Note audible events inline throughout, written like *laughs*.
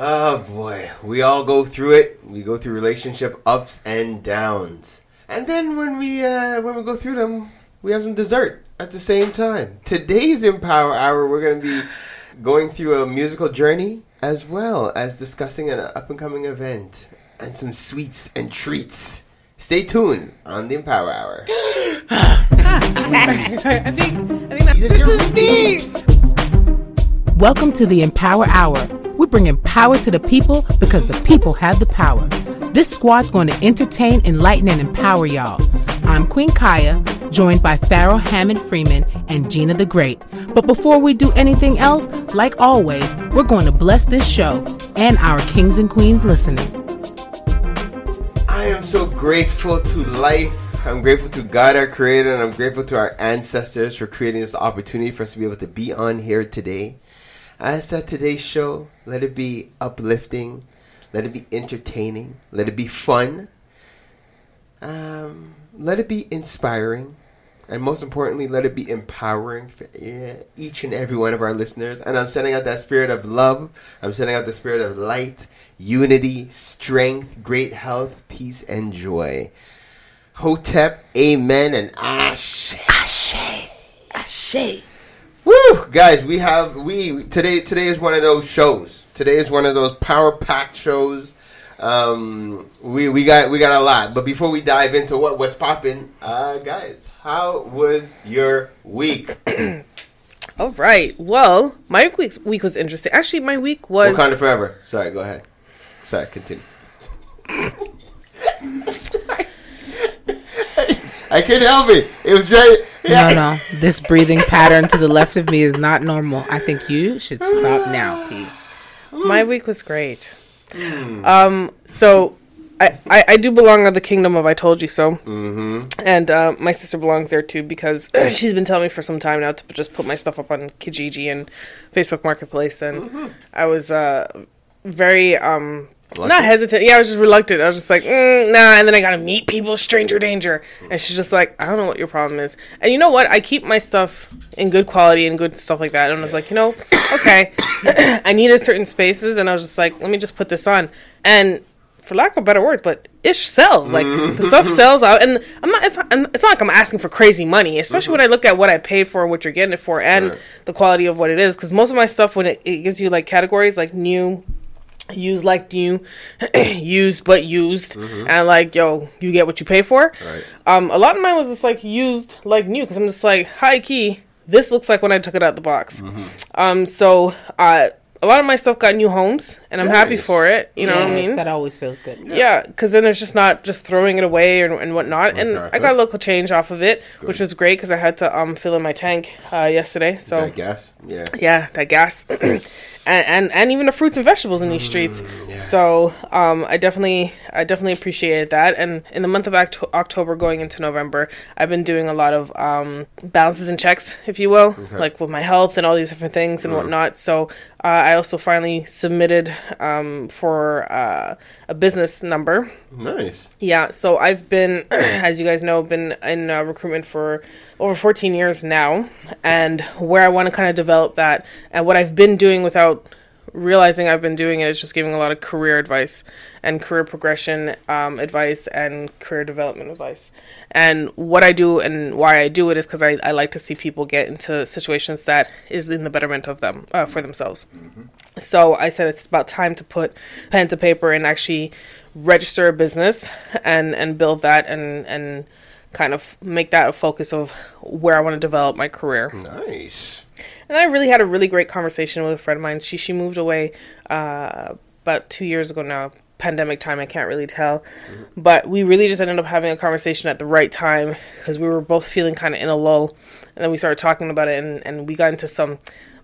Oh boy, we all go through it. We go through relationship ups and downs, and then when we uh, when we go through them, we have some dessert at the same time. Today's Empower Hour, we're going to be going through a musical journey as well as discussing an up and coming event and some sweets and treats. Stay tuned on the Empower Hour. *gasps* I think, I think this is me. Welcome to the Empower Hour. Bringing power to the people because the people have the power. This squad's going to entertain, enlighten, and empower y'all. I'm Queen Kaya, joined by Pharaoh Hammond Freeman and Gina the Great. But before we do anything else, like always, we're going to bless this show and our kings and queens listening. I am so grateful to life. I'm grateful to God, our Creator, and I'm grateful to our ancestors for creating this opportunity for us to be able to be on here today. I said today's show, let it be uplifting, let it be entertaining, let it be fun, um, let it be inspiring, and most importantly, let it be empowering for each and every one of our listeners. And I'm sending out that spirit of love. I'm sending out the spirit of light, unity, strength, great health, peace, and joy. Hotep, amen, and ashe. Ashe. Ashe. Woo, guys, we have we today. Today is one of those shows. Today is one of those power packed shows um, we we got we got a lot, but before we dive into what what's popping, uh, guys, how was your week? *clears throat* All right. Well, my week week was interesting. Actually, my week was Wakanda forever. Sorry, go ahead. Sorry, continue. *laughs* *laughs* I couldn't help it. It was very. Yeah. No, no. This breathing pattern to the left of me is not normal. I think you should stop now, Pete. My week was great. Mm. Um, so I, I, I, do belong to the kingdom of I told you so, mm-hmm. and uh, my sister belongs there too because *clears throat* she's been telling me for some time now to just put my stuff up on Kijiji and Facebook Marketplace, and mm-hmm. I was uh, very um, not hesitant. Yeah, I was just reluctant. I was just like, mm, nah. And then I gotta meet people, stranger danger. And she's just like, I don't know what your problem is. And you know what? I keep my stuff in good quality and good stuff like that. And I was like, you know, *coughs* okay. *coughs* I needed certain spaces, and I was just like, let me just put this on. And for lack of better words, but ish sells. Like the stuff mm-hmm. *laughs* sells out, and I'm not. It's not, it's not like I'm asking for crazy money, especially mm-hmm. when I look at what I paid for, what you're getting it for, and right. the quality of what it is. Because most of my stuff, when it, it gives you like categories like new used like new, *clears throat* used but used, mm-hmm. and like yo, you get what you pay for. Right. Um, a lot of mine was just like used like new because I'm just like high key. This looks like when I took it out the box. Mm-hmm. Um, so uh, a lot of my stuff got new homes, and I'm nice. happy for it. You know yes, what I mean? That always feels good. Yeah, because then it's just not just throwing it away and, and whatnot. Okay. And I got a local change off of it, good. which was great because I had to um fill in my tank uh, yesterday. So that gas, yeah, yeah, that gas. *clears throat* and, and, and even the fruits and vegetables in these streets. Mm, yeah. So um, I definitely I definitely appreciated that. And in the month of Oct- October going into November, I've been doing a lot of um, balances and checks, if you will, okay. like with my health and all these different things and mm. whatnot. So uh, I also finally submitted um, for uh, a business number. Nice. Yeah. So I've been, *clears throat* as you guys know, been in uh, recruitment for over 14 years now and where I want to kind of develop that and what I've been doing without realizing I've been doing it is just giving a lot of career advice and career progression um, advice and career development advice. And what I do and why I do it is because I, I like to see people get into situations that is in the betterment of them uh, for themselves. Mm-hmm. So I said it's about time to put pen to paper and actually register a business and and build that and and kind of make that a focus of where I want to develop my career. Nice. And I really had a really great conversation with a friend of mine. She she moved away uh, about two years ago now. Pandemic time, I can't really tell, mm-hmm. but we really just ended up having a conversation at the right time because we were both feeling kind of in a lull, and then we started talking about it, and, and we got into some. I'm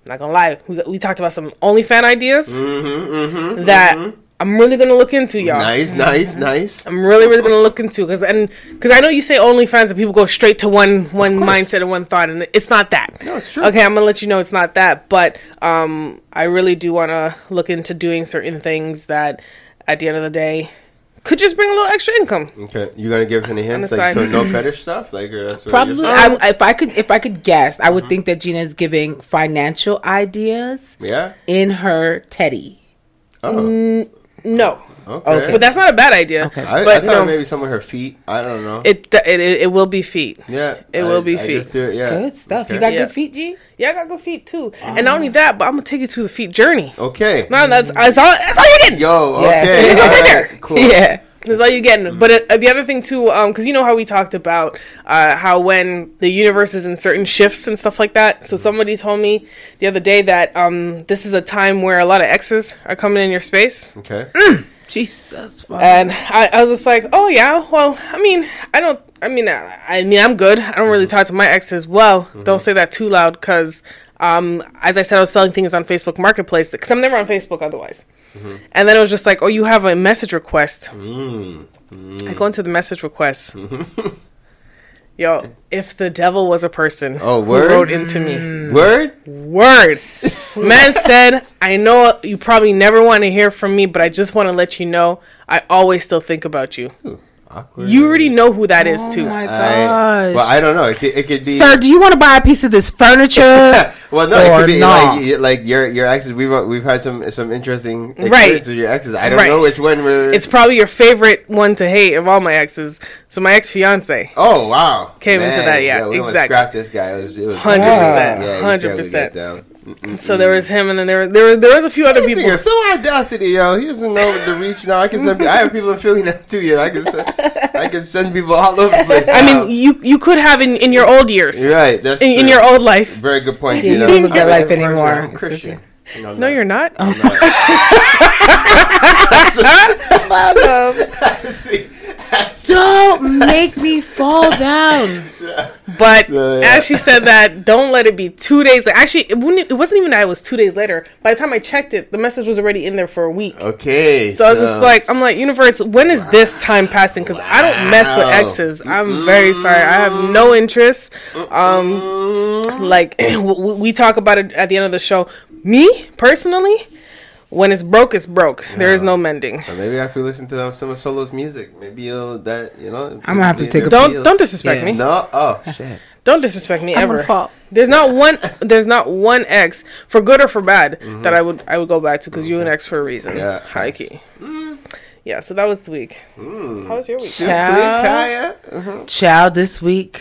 not gonna lie, we, we talked about some OnlyFans ideas mm-hmm, mm-hmm, that mm-hmm. I'm really gonna look into y'all. Nice, nice, nice. I'm really, really gonna look into because and because I know you say OnlyFans and people go straight to one one mindset and one thought, and it's not that. No, it's true. Okay, I'm gonna let you know it's not that, but um, I really do want to look into doing certain things that, at the end of the day, could just bring a little extra income. Okay, you gonna give us any hints? Like, so no *laughs* fetish stuff, like that's probably. I, if I could, if I could guess, I would mm-hmm. think that Gina is giving financial ideas. Yeah. In her teddy. Oh, No, okay. but that's not a bad idea. Okay. I, I thought no, maybe some of her feet. I don't know. it, it it it will be feet. yeah, it I- will be I feet. just do it, yeah. Good stuff. You got Yeah. good feet, G? Yeah, I got good feet too, ah. and not only that, but I'm gonna take you through the feet journey. Okay. No, that's that's all. That's all you're getting. Yo. Yeah. Okay. It's all over right, there. Cool. Yeah. That's all you're getting. But uh, the other thing too, um, because you know how we talked about uh, how when the universe is in certain shifts and stuff like that. So somebody told me the other day that um, this is a time where a lot of exes are coming in your space, Okay. *clears throat* Jesus. fuck. and I, I was just like, oh yeah, well, I mean, I don't, I mean, I, I mean, I'm good. I don't really talk to my exes. Well, don't say that too loud, because um, as I said, I was selling things on Facebook Marketplace because I'm never on Facebook otherwise. And then it was just like, oh, you have a message request. Mm. I go into the message request. *laughs* Yo, if the devil was a person Oh, word? wrote into me, Word. word, *laughs* man said, I know you probably never want to hear from me, but I just want to let you know I always still think about you. Awkward. You already know who that is too. oh too. my I, gosh. well, I don't know. It could, it could be. Sir, do you want to buy a piece of this furniture? *laughs* well, no, it or could be not? like like your your exes. We've we've had some some interesting Right. with your exes. I don't Right. know which one we're. It's probably your favorite one to hate of all my exes. So my ex fiance. oh wow, Came into that, yeah, we exactly. Scrapped this guy. It was it was 100%, Yeah, he certainly 100%. got down. Mm-mm. So there was him, and then there were, there were, there was a few other This people. nigga, so audacity, yo. He doesn't know the reach now. I can send. I have people in Philly now too. You know, I can send, I can send people all over the place. I now. mean, you you could have in, in your old years, You're right. That's in, in your old life. Very good point. Yeah, you you know, don't look that I'm- life anymore. I'm It's Christian. No, No, you're not. I'm not. *laughs* *laughs* *laughs* See, Don't make me fall down. But Yeah, yeah. as she said that, don't let it be two days. Actually, it, wouldn't, it wasn't even that it was two days later. By the time I checked it, the message was already in there for a week. Okay. So I was just like, I'm like, universe, when is this time passing? Because I don't mess with exes. I'm very sorry. I have no interest. Um, Mm, like *clears throat* we talk about it at the end of the show. Me personally, when it's broke, it's broke. There is no mending. Or maybe after you listen to some of Solo's music, maybe you'll that you know. I'm gonna have to take a Don't feels- don't disrespect Yeah. me. No. Oh shit. Don't disrespect me I'm ever. fall. There's not one. There's not one ex for good or for bad Mm-hmm. that I would I would go back to because you're an ex for a reason. Yeah, high facts. key. Yeah, so that was the week. Mm. How was your week? Simply Child. Kaya. Mhm. Child, this week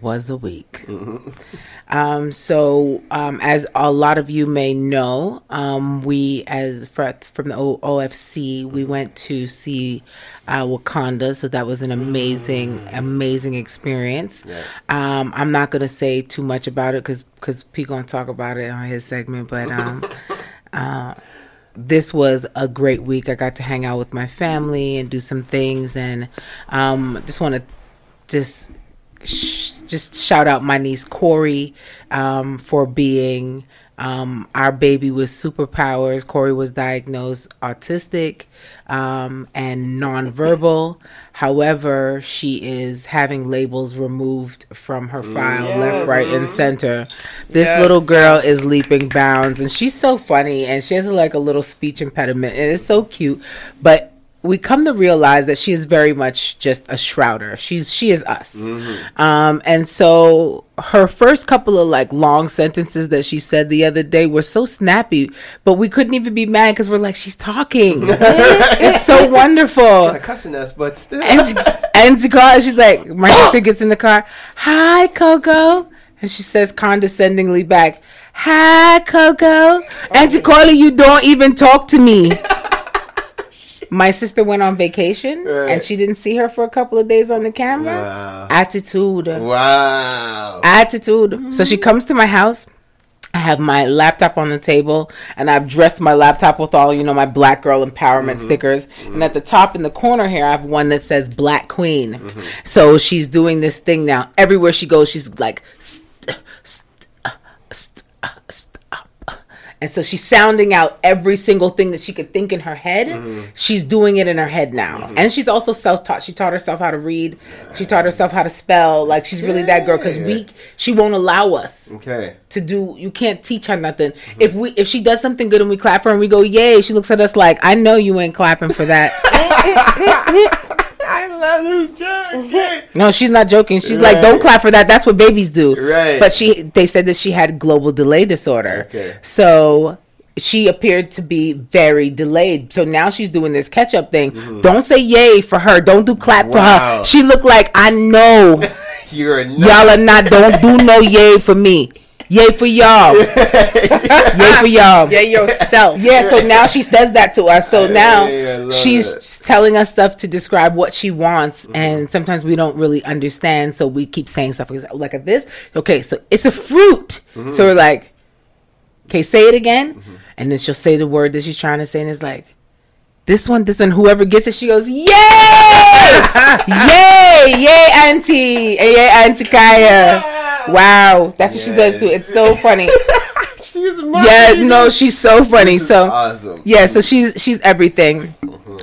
was a week. *laughs* Um, so, um, as a lot of you may know, um, we, as fr- from the o- OFC, we went to see uh, Wakanda. So that was an amazing, amazing experience. Um, I'm not gonna say too much about it because because Pete gonna talk about it on his segment, but um, *laughs* uh, this was a great week. I got to hang out with my family and do some things, and um, just want to just sh- just shout out my niece Corey um, for being um, our baby with superpowers. Corey was diagnosed autistic um, and nonverbal. However, she is having labels removed from her file, left, right, and center. This Yes. little girl is leaping bounds, and she's so funny, and she has like a little speech impediment, and it's so cute. But we come to realize that she is very much just a shrouder. She's she is us. Um, and so her first couple of like long sentences that she said the other day were so snappy, but we couldn't even be mad because we're like, she's talking. *laughs* it's so wonderful. Kinda cussing us, but still. And to, and to call, she's like, my sister gets in the car. Hi, Coco. And she says condescendingly back, Hi, Coco. And to call her, you don't even talk to me. *laughs* My sister went on vacation Right. and she didn't see her for a couple of days on the camera. Wow. Attitude. Wow. Attitude. So she comes to my house. I have my laptop on the table and I've dressed my laptop with all, you know, my black girl empowerment mm-hmm. stickers. And at the top in the corner here, I have one that says Black Queen. Mm-hmm. So she's doing this thing now. Everywhere she goes, she's like, st- st- st-. And so she's sounding out every single thing that she could think in her head. Mm-hmm. She's doing it in her head now. Mm-hmm. And she's also self taught. She taught herself how to read. She taught herself how to spell. Like she's really that girl because we she won't allow us Okay. to do you can't teach her nothing mm-hmm. if we if she does something good and we clap her and we go yay she looks at us like i know you ain't clapping for that *laughs* I love this *laughs* joke. no she's not joking she's like don't clap for that that's what babies do Right. but she they said that she had global delay disorder Okay. so she appeared to be very delayed. So now she's doing this catch up thing. Mm-hmm. Don't say yay for her. Don't do clap for her. She looked like I know *laughs* You're a nut. y'all are not. Don't do no yay for me. Yay for y'all. *laughs* yay for y'all. Yay yourself. *laughs* Yeah, so now she says that to us. So now yeah, she's it. telling us stuff to describe what she wants, Mm-hmm. and sometimes we don't really understand, so we keep saying stuff like at this. Okay, so it's a fruit. Mm-hmm. So we're like, okay, say it again, and then she'll say the word that she's trying to say, and it's like. This one, this one, whoever gets it, she goes, Yay! *laughs* Yay! Yay, Auntie! Yay, Auntie Kaya! Wow, that's what she does too. It's so funny. *laughs* She's Yeah, no, she's so funny. So awesome. yeah, so she's she's everything.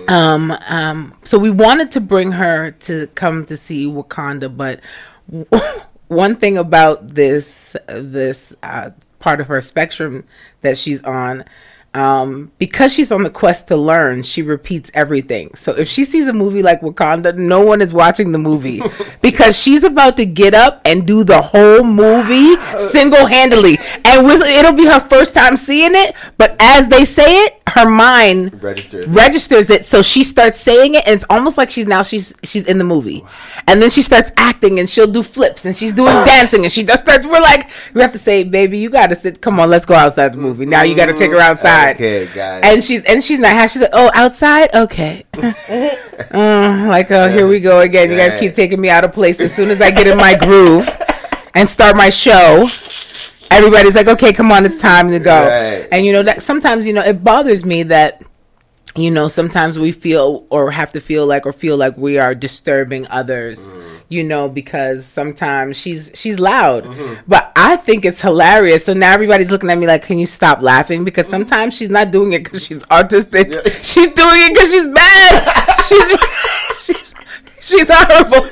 Um, um, so we wanted to bring her to come to see Wakanda, but *laughs* one thing about this this uh, part of her spectrum that she's on. Um, because she's on the quest to learn, she repeats everything. So if she sees a movie like Wakanda, no one is watching the movie *laughs* because she's about to get up and do the whole movie single handedly. And it'll be her first time seeing it, but as they say it, her mind Registers. registers it so she starts saying it and it's almost like she's now she's she's in the movie and then she starts acting and she'll do flips and she's doing *laughs* dancing and she just starts we're like we have to say baby you gotta sit come on let's go outside the movie now you gotta take her outside Okay, got it. and she's and she's not happy. She's like oh outside? Okay. *laughs* Uh, like oh here we go again. You guys keep taking me out of place. As soon as i get in my groove and start my show everybody's like okay come on it's time to go. Right. and you know that sometimes you know it bothers me that you know sometimes we feel or have to feel like or feel like we are disturbing others you know because sometimes she's she's loud. Mm-hmm. But i think it's hilarious. So now everybody's looking at me like can you stop laughing? Because mm-hmm. sometimes she's not doing it because she's autistic. Yeah. *laughs* she's doing it because she's mad. *laughs* She's *laughs* she's she's horrible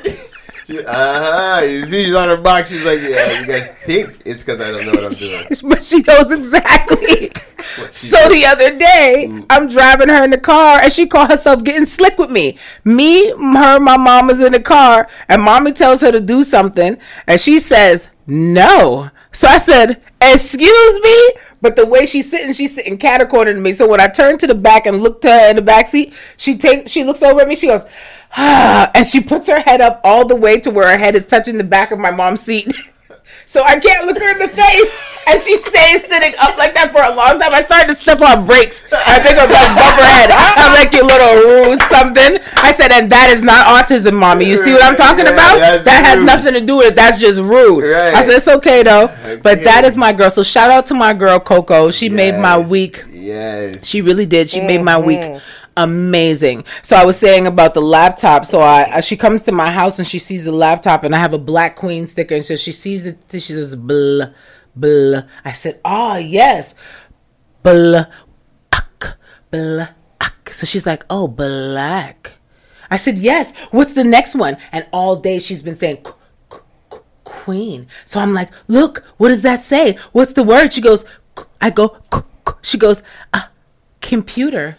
Uh huh. You see, she's on her box. She's like, yeah. You guys think it's because I don't know what I'm doing. *laughs* but she knows exactly. *laughs* so the other day, I'm driving her in the car, and she called herself getting slick with me. Me, her, my mom is in the car, and mommy tells her to do something, and she says no. So I said, "Excuse me." But the way she's sitting, she's sitting cat to me. So when I turned to the back and looked at her in the back seat, she takes, she looks over at me. She goes, *sighs* and she puts her head up all the way to where her head is touching the back of my mom's seat. *laughs* So I can't look her in the face, and she stays sitting up like that for a long time. I started to step on brakes. I think I'm like bump her head. I'm like you little rude something. I said, and that is not autism, mommy. You see what I'm talking Yeah, about? That has rude. nothing to do with it. That's just rude. Right. I said it's okay though. But Okay. that is my girl. So shout out to my girl Coco. She made my week Yes. she really did. She made my week Mm-hmm. Amazing. So I was saying about the laptop. So I, she comes to my house and she sees the laptop and I have a black queen sticker and so she sees it. She says blah blah. I said, oh yes, blah ak blah. So she's like, oh black. I said yes. What's the next one? And all day she's been saying. "Qu- qu- qu- Queen. So I'm like, look, what does that say? What's the word? She goes, I go, she goes, uh, computer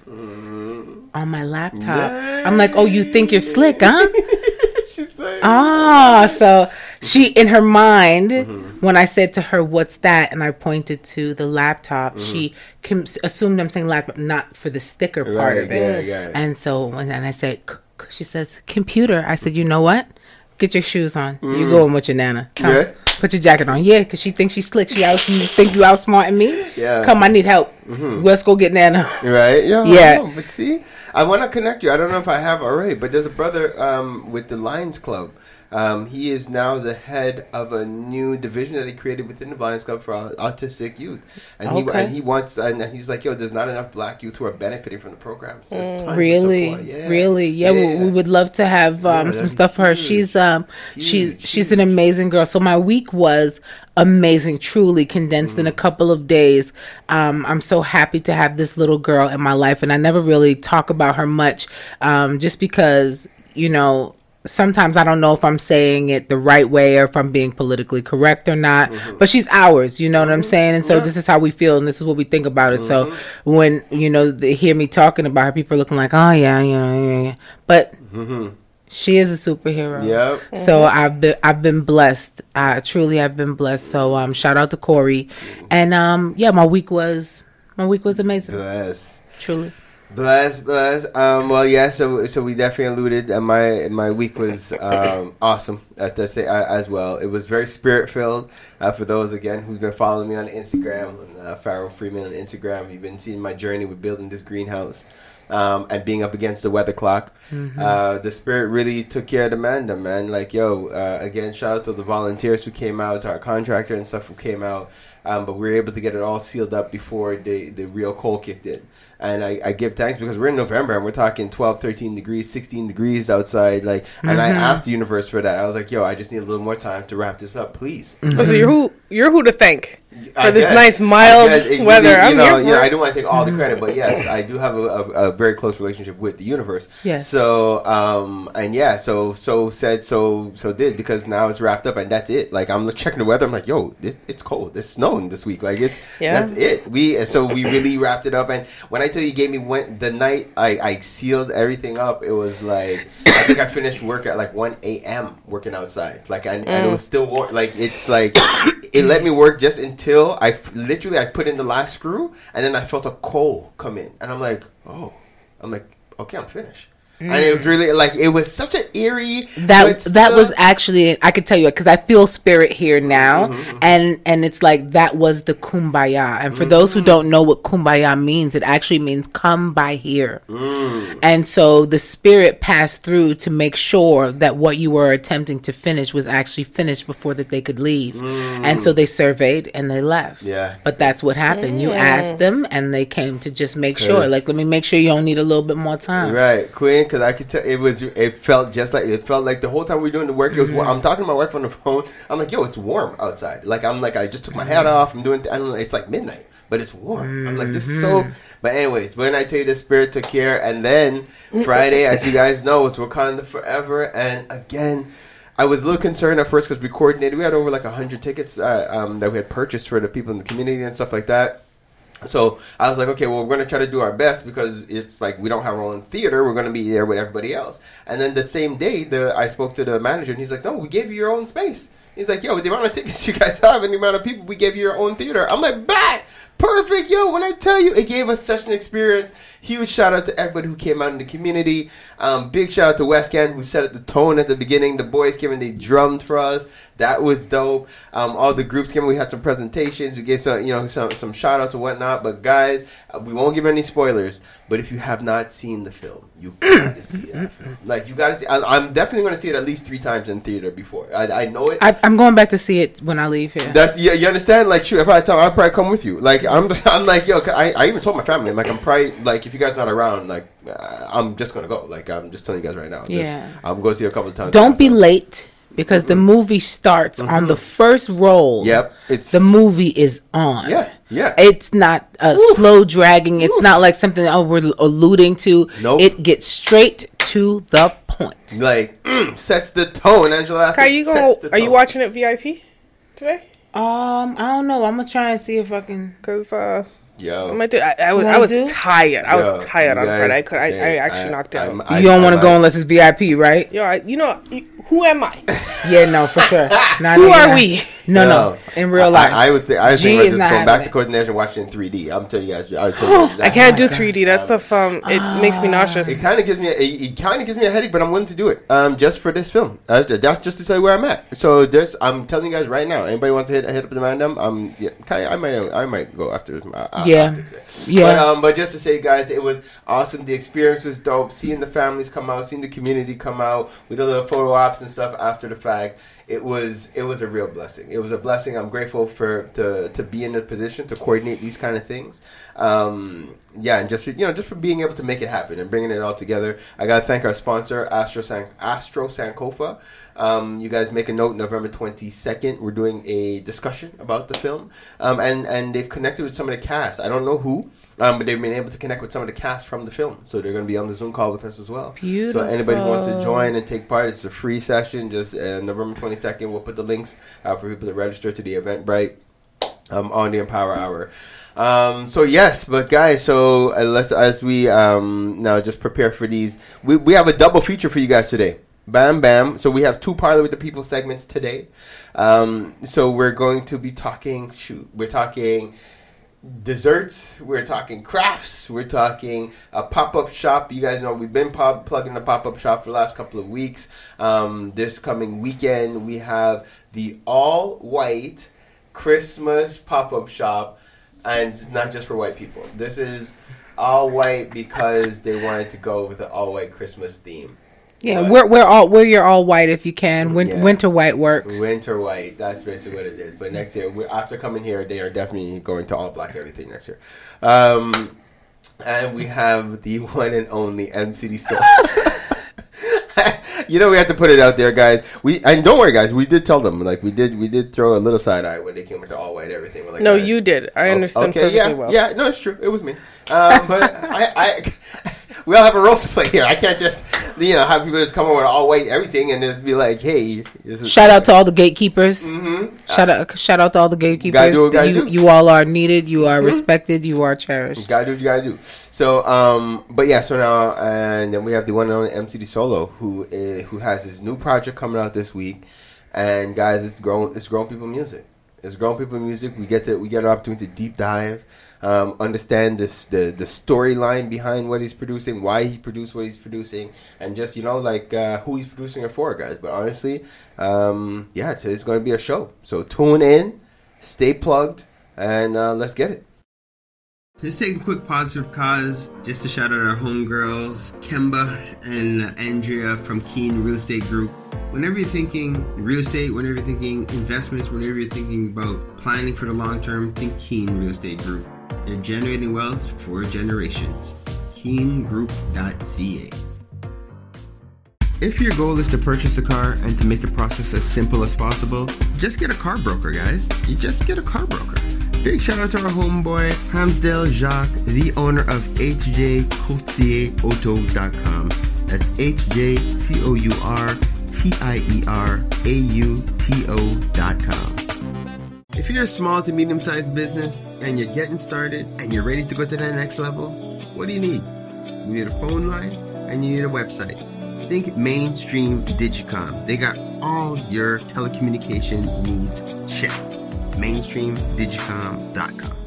on my laptop. I'm like, oh, you think you're slick, huh? *laughs* She's Ah, so she in her mind when I said to her, "What's that?" and I pointed to the laptop, she com- assumed I'm saying laptop, not for the sticker part Right, of it. yeah, it. And so when and I said, she says, "Computer." I said, "You know what? Get your shoes on. You going with your nana? Come, Yeah. put your jacket on. Yeah, because she thinks she's slick. She out. You think you outsmarting me? Yeah. Come, I need help. Let's go get nana. Right? Yeah. Yeah. Know, But see, I want to connect you. I don't know if I have already, but there's a brother um, with the Lions Club. Um, he is now the head of a new division that he created within the Lions Club for autistic youth, and he and he wants and he's like, yo, there's not enough black youth who are benefiting from the programs. Tons of really. Yeah. really? Yeah, We, we would love to have um, Yeah, some stuff for her. huge. she's um she's Huge, she's an amazing girl. So my week was amazing truly condensed in a couple of days. Um i'm so happy to have this little girl in my life and i never really talk about her much um just because you know sometimes I don't know if I'm saying it the right way or if I'm being politically correct or not. But she's ours, you know what I'm saying? And so this is how we feel and this is what we think about it. So when, you know, they hear me talking about her, people are looking like, oh, yeah, you know, yeah, yeah. But she is a superhero. Yep. So I've been I've been blessed. I truly have been blessed. So um shout out to Corey. And um yeah, my week was My week was amazing. Bless. Truly. Bless, bless. Um, well, yeah. So, so we definitely alluded. And my my week was um, *coughs* awesome at the say uh, as well. It was very spirit filled. Uh, for those again who've been following me on Instagram, uh, Pharaoh Freeman on Instagram, you've been seeing my journey with building this greenhouse. Um, and being up against the weather clock, uh, the spirit really took care of the man. Like, yo, uh, again, shout out to the volunteers who came out, to our contractor and stuff who came out. Um, but we were able to get it all sealed up before the, the real cold kicked in. And I, I give thanks because we're in November and we're talking 12, 13 degrees, 16 degrees outside. Like, and I mm-hmm. asked the universe for that. I was like, yo, I just need a little more time to wrap this up, please. Oh, so you're who you're who to thank I for this guess. nice mild it- weather. You I'm know, here you for know, it. I don't want to take all the credit, but yes, I do have a, a, a very close relationship with the universe. Yes. So, um, and yeah, so so said, so so did because now it's wrapped up and that's it. Like I'm checking the weather, I'm like, yo, this, it's cold. It's snowing this week. Like it's Yeah. that's it. We so we really wrapped it up. And when I tell you, he gave me when the night I I sealed everything up, it was like I think I finished work at like 1 a.m. working outside. Like and, and it was still warm. Like it's like it let me work just until I f- literally I put in the last screw and then I felt a coal come in and I'm like, oh, I'm like, okay, I'm finished. And it was really like it was such an eerie. that that still- was actually I could tell you because I feel spirit here now, Mm-hmm, and and it's like that was the kumbaya. And for those who Mm. don't know what kumbaya means, it actually means come by here. Mm. And so the spirit passed through to make sure that what you were attempting to finish was actually finished before that they could leave. And so they surveyed and they left. Mm. Yeah. But that's what happened. You asked them, and they came to just make sure. Like, let me make sure you don't need a little bit more time. Right, Queen, because I could tell it was. It felt just like it felt like the whole time we were doing the work. It was. warm. I'm talking to my wife on the phone. I'm like, "Yo, it's warm outside." Like I'm like, I just took my hat off. I'm doing. I don't know. It's like midnight, but it's warm. I'm like, this is so. But anyways, when I tell you the spirit took care, and then Friday, as you guys know, was Wakanda Forever, and again. I was a little concerned at first because we coordinated. We had over like hundred tickets uh, um, that we had purchased for the people in the community and stuff like that. So I was like, okay, well, we're going to try to do our best because it's like we don't have our own theater. We're going to be there with everybody else. And then the same day, the I spoke to the manager and he's like, no, we gave you your own space. He's like, yo, with the amount of tickets *laughs* you guys have and the amount of people, we gave you your own theater. I'm like, bat, perfect, yo. When I tell you, it gave us such an experience. Huge shout out to everybody who came out in the community. Um, big shout out to West End who set the tone at the beginning. The boys came and they drummed for us. That was dope. Um, all the groups came. We had some presentations. We gave some, you know, some some shout outs and whatnot. But guys, uh, we won't give any spoilers. But if you have not seen the film, you *clears throat* gotta see that film. Like you gotta see. I, I'm definitely going to see it at least three times in theater before. I, I know it. I, I'm going back to see it when I leave here. That's yeah, you understand? Like, shoot, if I tell, I'll probably come with you. Like, I'm, just, I'm like, yo. I, I even told my family, I'm like, I'm probably like, if you guys not around, like, uh, I'm just gonna go. Like, I'm just telling you guys right now. Yeah. I'm going to see a couple of times. Don't be So- late because the movie starts on the first roll. Mm-hmm. Yep, it's The movie is on. Yeah, yeah. It's not uh, slow dragging. It's not like something oh, we're alluding to. Nope. It gets straight to the point. like mm, sets the tone. Angela, Are you going? sets the Are you watching it VIP today? Um, I don't know. I'm gonna try and see if I can. Because uh, Yo, I might do. I, I was. I was do? tired. I yo, was tired on Friday. I could. I, I hey, actually knocked out. I'm- I- you don't want to go unless it's VIP, right? Yo, I, you know, who am I? *laughs* Yeah, no, for sure. *laughs* No, Who no, are no. we? No, Yo, no. In real life, I, I would say I was G thinking about just not going back having to it. coordination watching 3D. I'm telling you guys. I tell you I exactly. can't do 3D. That stuff. Um, it makes me nauseous. It kind of gives me a, it, it kind of gives me a headache, but I'm willing to do it. Um, just for this film. Uh, that's just to tell you where I'm at. So this, I'm telling you guys right now. Anybody wants to hit, hit up the mandem? Um, yeah, I might, I might go after this. Uh, uh, Yeah. after. Yeah. But um, but just to say, guys, it was awesome. The experience was dope. Seeing the families come out, seeing the community come out. We did a little photo ops and stuff after the fact. It was it was a real blessing. It was a blessing. I'm grateful for to to be in the position to coordinate these kind of things. Um, yeah, and just you know just for being able to make it happen and bringing it all together. I gotta thank our sponsor Astro San Astro Sankofa. Um, you guys make a note. November 22nd, we're doing a discussion about the film, um, and and they've connected with some of the cast. I don't know who. Um, but they've been able to connect with some of the cast from the film, so they're going to be on the Zoom call with us as well. Beautiful. So anybody who wants to join and take part, it's a free session. Just uh, November twenty second, we'll put the links out for people to register to the Eventbrite um, on the Empower Hour. Um, so yes, but guys, so uh, let's as we um, now just prepare for these. We we have a double feature for you guys today. Bam bam. So we have two Parlor with the People segments today. Um, so we're going to be talking. Shoot, we're talking desserts. We're talking crafts. We're talking a pop up shop. You guys know we've been pop- plugging the pop up shop for the last couple of weeks. Um, this coming weekend, we have the all white Christmas pop up shop, and it's not just for white people. This is all white because they wanted to go with an all white Christmas theme. Yeah, But- we're we're all we're your all white if you can. Win- Yeah. Winter white works. Winter white. That's basically what it is. But next year, we, after coming here, they are definitely going to all black everything next year. Um, and we have the *laughs* one and only M City Solo. *laughs* you know we have to put it out there, guys. We and don't worry, guys. We did tell them like we did. We did throw a little side eye when they came with the all white everything. We're like, No, guys, you did. I Oh, understand okay, perfectly yeah, well. Yeah, no, it's true. It was me. Um, but *laughs* I, I, *laughs* we all have a role to play here. I can't just, you know, have people just come over with all white everything and just be like, hey, this is Shout out to all the gatekeepers. Mm-hmm. Shout out shout out to all the gatekeepers. Gotta do what gotta you. Mm-hmm. you all are needed. You are respected. You are cherished. You gotta do what you gotta do. So, um, but yeah, so now and then we have the one and only M City Solo who is, who has his new project coming out this week, and guys, it's grown it's grown people music. It's grown people music. We get to we get an opportunity to deep dive, um, understand this the the storyline behind what he's producing, why he produced what he's producing, and just you know like uh, who he's producing it for, guys. But honestly, um, yeah, it's going to be a show. So tune in, stay plugged, and uh, let's get it. Let's take a quick positive cause just to shout out our homegirls, Kemba and Andrea from Keen Real Estate Group. Whenever you're thinking real estate, whenever you're thinking investments, whenever you're thinking about planning for the long term, think Keen Real Estate Group. They're generating wealth for generations. KeenGroup.ca. If your goal is to purchase a car and to make the process as simple as possible, just get a car broker, guys. You just get a car broker. Big shout out to our homeboy, Hamsdale Jacques, the owner of HJCourtierAuto.com. That's H-J-C-O-U-R-T-I-E-R-A-U-T-O.com. If you're a small to medium sized business and you're getting started and you're ready to go to the next level, what do you need? You need a phone line and you need a website. Think mainstream Digicom. They got all your telecommunication needs checked. Mainstreamdigicom.com.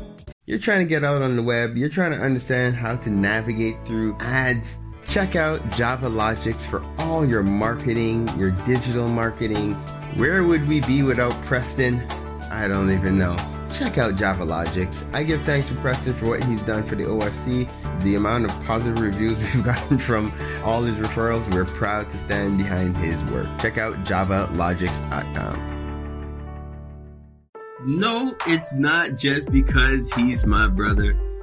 You're trying to get out on the web, you're trying to understand how to navigate through ads. Check out Java Logics for all your marketing, your digital marketing. Where would we be without Preston? I don't even know. Check out Java Logics. I give thanks to Preston for what he's done for the OFC. The amount of positive reviews *laughs* we've gotten from all his referrals, we're proud to stand behind his work. Check out javalogics.com. No, it's not just because he's my brother.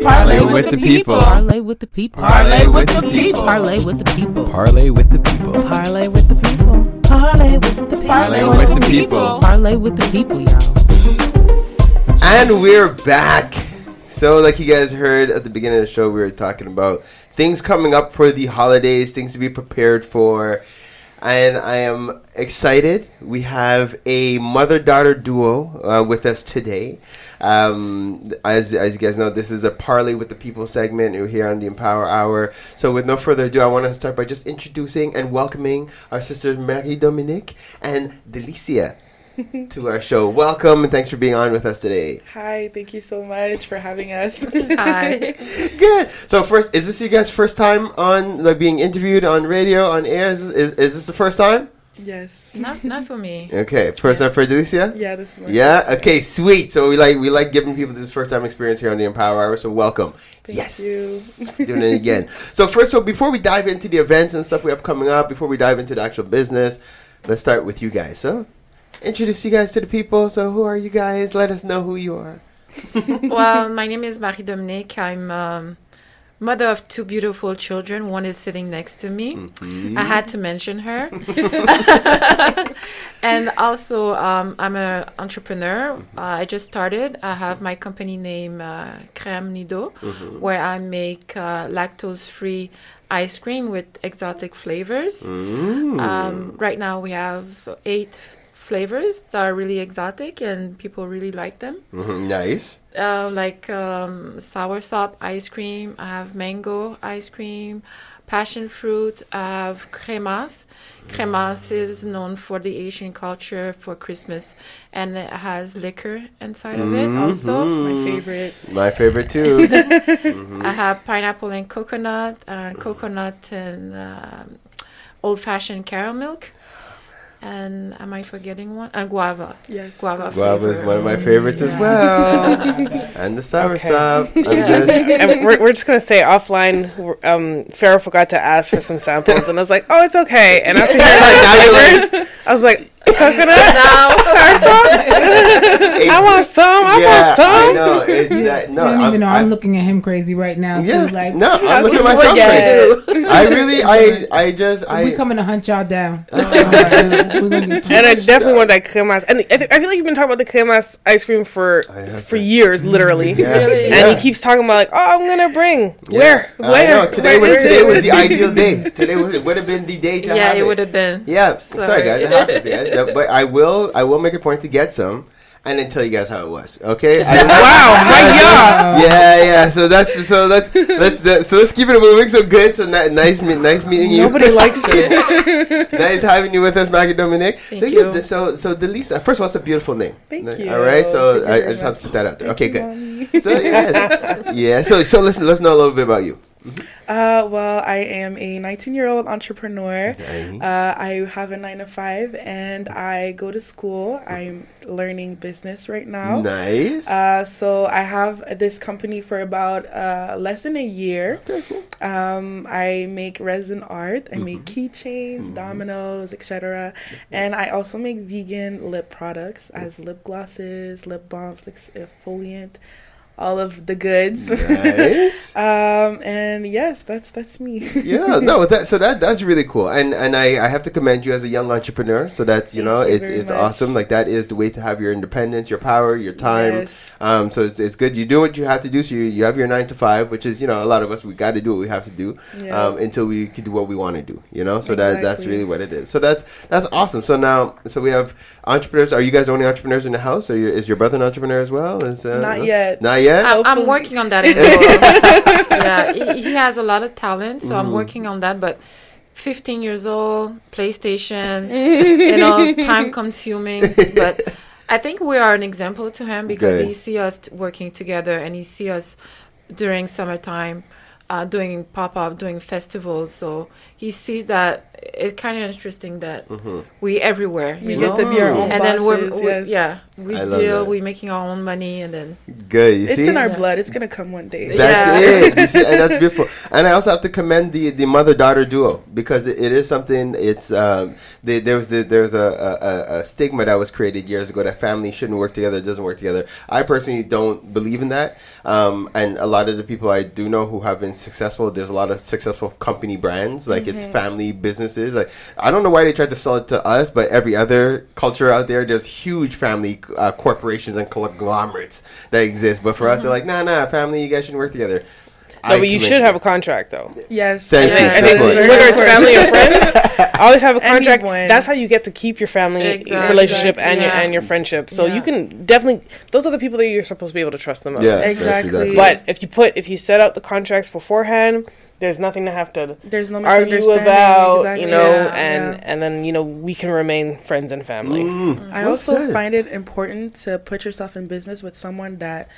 Parlay with the people. Parlay with the people. Parlay with the people. Parlay with the people. Parlay with the people. Parlay with the people. Parlay with the people. Parlay with the people. Parlay with the people, y'all. And we're back. So, like you guys heard at the beginning of the show, we were talking about things coming up for the holidays, things to be prepared for. And I am excited. We have a mother daughter duo uh, with us today. Um, as, as you guys know, this is a Parley with the People segment. We're here on the Empower Hour. So, with no further ado, I want to start by just introducing and welcoming our sisters Marie Dominique and Delicia *laughs* to our show. Welcome and thanks for being on with us today. Hi, thank you so much for having us. Hi. *laughs* Good. So first, is this you guys' first time on like being interviewed on radio on air? Is, is, is this the first time? yes. Not not for me. Okay, first time for Delicia. Yeah, this is Yeah. first Okay. Sweet. So we like we like giving people this first time experience here on the Empower Hour. So welcome. Thank yes. you. Doing it again. *laughs* So first, so before we dive into the events and stuff we have coming up, before we dive into the actual business, let's start with you guys. So introduce you guys to the people. So who are you guys? Let us know who you are. *laughs* well, my name is Marie Dominique. I'm um, mother of two beautiful children. One is sitting next to me. Mm-hmm. I had to mention her. *laughs* *laughs* and also, um, I'm an entrepreneur. Uh, I just started. I have my company name uh, Crème Nido, Mm-hmm. where I make uh, lactose-free ice cream with exotic flavors. Mm. Um, right now, we have eight flavors that are really exotic, and people really like them. Mhm, Nice. Uh, like um, sour sop ice cream. I have mango ice cream, passion fruit. I have cremas. Cremas is known for the Haitian culture for Christmas, and it has liquor inside of it. Also, Mhm. my favorite. My favorite too. *laughs* I have pineapple and coconut, and coconut and um, old-fashioned caramel milk. And am I forgetting one? And guava. Yes. Guava. Guava is one of my favorites as well. *laughs* and the sour Okay. sop. *laughs* Yeah. just *laughs* and we're, we're just gonna say offline. we're- Um, Pharaoh forgot to ask for some samples, and I was like, "Oh, it's okay." And after hearing Now the you're I was like, "Coconut, *laughs* sour sop. *laughs* I want some. I yeah, want some." I know. It's *laughs* that, no, I don't even know. I'm, I'm looking at him crazy right now yeah, too. Like, no, I'm looking at myself crazy. do? I really, I, I just, I. we coming to hunt y'all down. Oh, I just- We're gonna get And I definitely want that cremas. And I, th- I feel like you've been talking about the cremas ice cream for for to. years, literally. Yeah. Really? And Yeah. he keeps talking about like, "Oh, I'm gonna bring Yeah. where, I where, know. Today where was today was the ideal day. Today was it would have been the day to yeah, have it Yeah, it. would have been. Yeah, sorry. Sorry. guys, it happens, guys. Yeah, But I will, I will make a point to get some, and then tell you guys how it was. Okay? I- *laughs* Wow, my God. *laughs* Yeah, yeah. So that's so let's let's uh, so let's keep it moving. So good. So ni- nice, me- nice meeting you. Nobody likes it. *laughs* nice having you with us, Maggie Dominic. Thank so you. yes, so so Delicia. First of all, it's a beautiful name. Thank Ni- you. All right. So I, I just have to much. put that out there. Thank okay, you, good. Mommy. So yes, yeah. So so listen, let's know a little bit about you. Uh, well, I am a 19 year old entrepreneur. Okay. Uh, I have a nine to five and I go to school. I'm learning business right now. Nice. Uh, so I have this company for about uh, less than a year. okay, cool. Um, I make resin art. I make Mm-hmm. keychains, dominoes, etc. And I also make vegan lip products as lip glosses, lip balms, ex- exfoliant, all of the goods. Nice. *laughs* um, and yes, that's that's me. yeah, no, *laughs* that so that that's really cool, and and I, I have to commend you as a young entrepreneur. So that's you Thank know you it's it's much. awesome. Like that is the way to have your independence, your power, your time. Yes. Um, so it's, it's good. You do what you have to do. So you, you have your nine to five, which is you know a lot of us we got to do what we have to do Yeah. um, until we can do what we want to do. You know, so that that's really what it is. So that's that's awesome. So now so we have entrepreneurs. Are you guys the only entrepreneurs in the house? Or is your brother an entrepreneur as well? Is, uh, Not no? yet. Not yet. I'm, I'm working on that. *laughs* yeah, he, he has a lot of talent, so Mm-hmm. I'm working on that. But 15 years old, PlayStation, *laughs* you know, time consuming. But I think we are an example to him because Good. he see us t- working together and he see us during summertime uh, doing pop up, doing festivals. So he sees that it's kind of interesting that Mm-hmm. we everywhere. We you get know? to be our own and then we're, bosses. we yes. yeah, we I deal, that. we making our own money, and then Good. You It's see? in our Yeah. blood. It's gonna come one day. That's Yeah. it. You *laughs* see, and that's beautiful. And I also have to commend the, the mother daughter duo because it, it is something. It's um, they, there was a, there was a, a, a stigma that was created years ago that family shouldn't work together, It doesn't work together. I personally don't believe in that. Um, and a lot of the people I do know who have been successful. There's a lot of successful company brands, like it's family businesses. Like I don't know why they tried to sell it to us, but every other culture out there, there's huge family uh, corporations and conglomerates that exist. But for us, they're like, nah, nah, family, you guys should work together. No, but you should have a contract though. Yes. Thank yes, you. I think what- very whether it's family or friends, *laughs* always have a contract. Anyone. That's how you get to keep your family Exactly. relationship and your and your friendship. So Yeah. you can definitely those are the people that you're supposed to be able to trust the most. Yeah, that's Exactly. But if you put if you set out the contracts beforehand, there's nothing to have to There's no argue about, exactly. you know, Yeah, and yeah. and then you know we can remain friends and family. Mm, I well also said. find it important to put yourself in business with someone that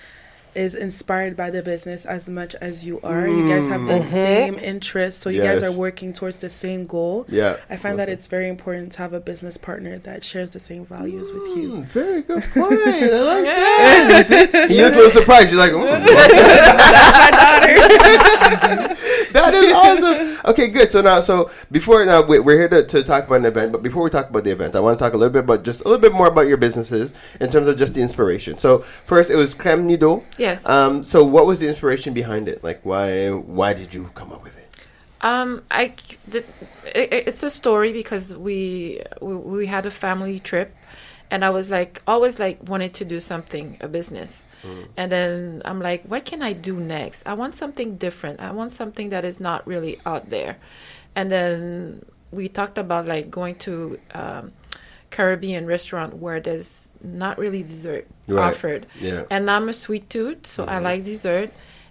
is inspired by the business as much as you are. You guys have the same interests, so you guys Mm. Are working towards the same goal. Yeah. I find that it's very important to have a business partner that shares the same values with you. Mm, very good *laughs* point. I like that. You see? You look a little surprised. You're like, mm, that is my daughter. *laughs* that is awesome. Okay, good. So now, so before now, we- we're here to, to talk about an event. But before we talk about the event, I want to talk a little bit about just a little bit more about your businesses in terms of just the inspiration. So first, it was Kreme Nido. Yes. Um. So what was the inspiration behind it? Like, why why did you come up with it? Um, I the, it, it- it's a story because we, we we had a family trip, and I was like always like wanted to do something a business, and then I'm like, what can I do next? I want something different. I want something that is not really out there, and then we talked about like going to um, Caribbean restaurant where there's not really dessert Right. offered, Yeah. and I'm a sweet tooth, so I mm-hmm. like dessert,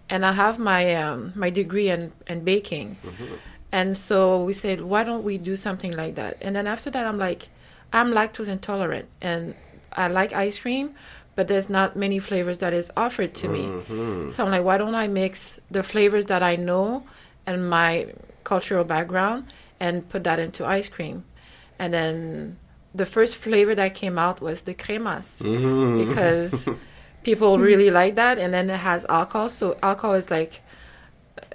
and I have my um, my degree in, in baking, mm-hmm. and so we said, why don't we do something like that? And then after that, I'm like, I'm lactose intolerant, and I like ice cream, but there's not many flavors that is offered to me. Mm-hmm. So I'm like, why don't I mix the flavors that I know and my cultural background and put that into ice cream, and then the first flavor that came out was the cremas. Because *laughs* people really like that and then it has alcohol so alcohol is like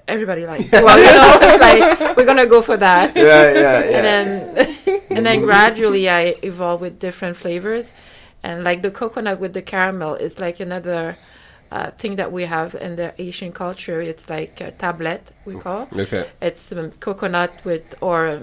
everybody likes. Well you know it's like we're gonna go for that. Yeah, yeah, yeah. *laughs* and then and then gradually i evolved with different flavors. And like the coconut with the caramel is like another uh, thing that we have in the Haitian culture. It's like a tablet we call. Okay. it's um, coconut with or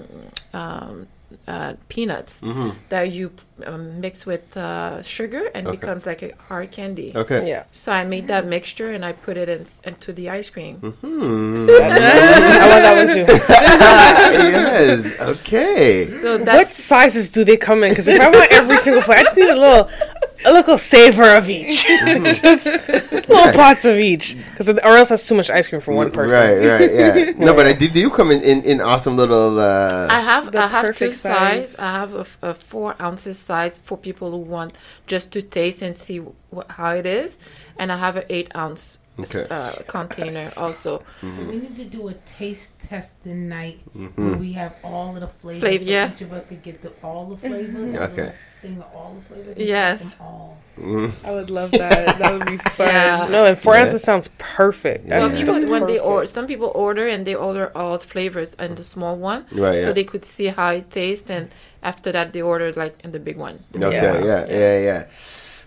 um, uh, peanuts that you um, mix with uh, sugar and Okay. becomes like a hard candy. Okay. Yeah, So I made that mixture and I put it in, into the ice cream. Hmm. *laughs* I want that one too. *laughs* yes. Okay. So what sizes do they come in? Because if I want every single flavor, I just need a little, a little savor of each, *laughs* *laughs* just little pots of each. Because or else that's too much ice cream for one person. Right, right, yeah. *laughs* no, but I did. You come in, in, in awesome little. Uh, I have The I have two perfect size. size. I have a four ounces size for people who want just to taste and see wh- how it is, and I have an eight ounce Okay. uh, container also. So we need to do a taste testing night Mm-hmm. where we have all of the flavors. Flavor, so yeah. each of us could get the, all the flavors. a Okay. little Thing of all the flavors. Yes. taste them. I would love that. that would be fun. Yeah. No, and four Yeah. ounces sounds perfect. Yeah. Well, That's people when they perfect. order, some people order and they order all the flavors and the small one, Right, yeah. so they could see how it tastes, and after that they ordered like in the big one. Okay, Yeah. yeah, yeah, yeah.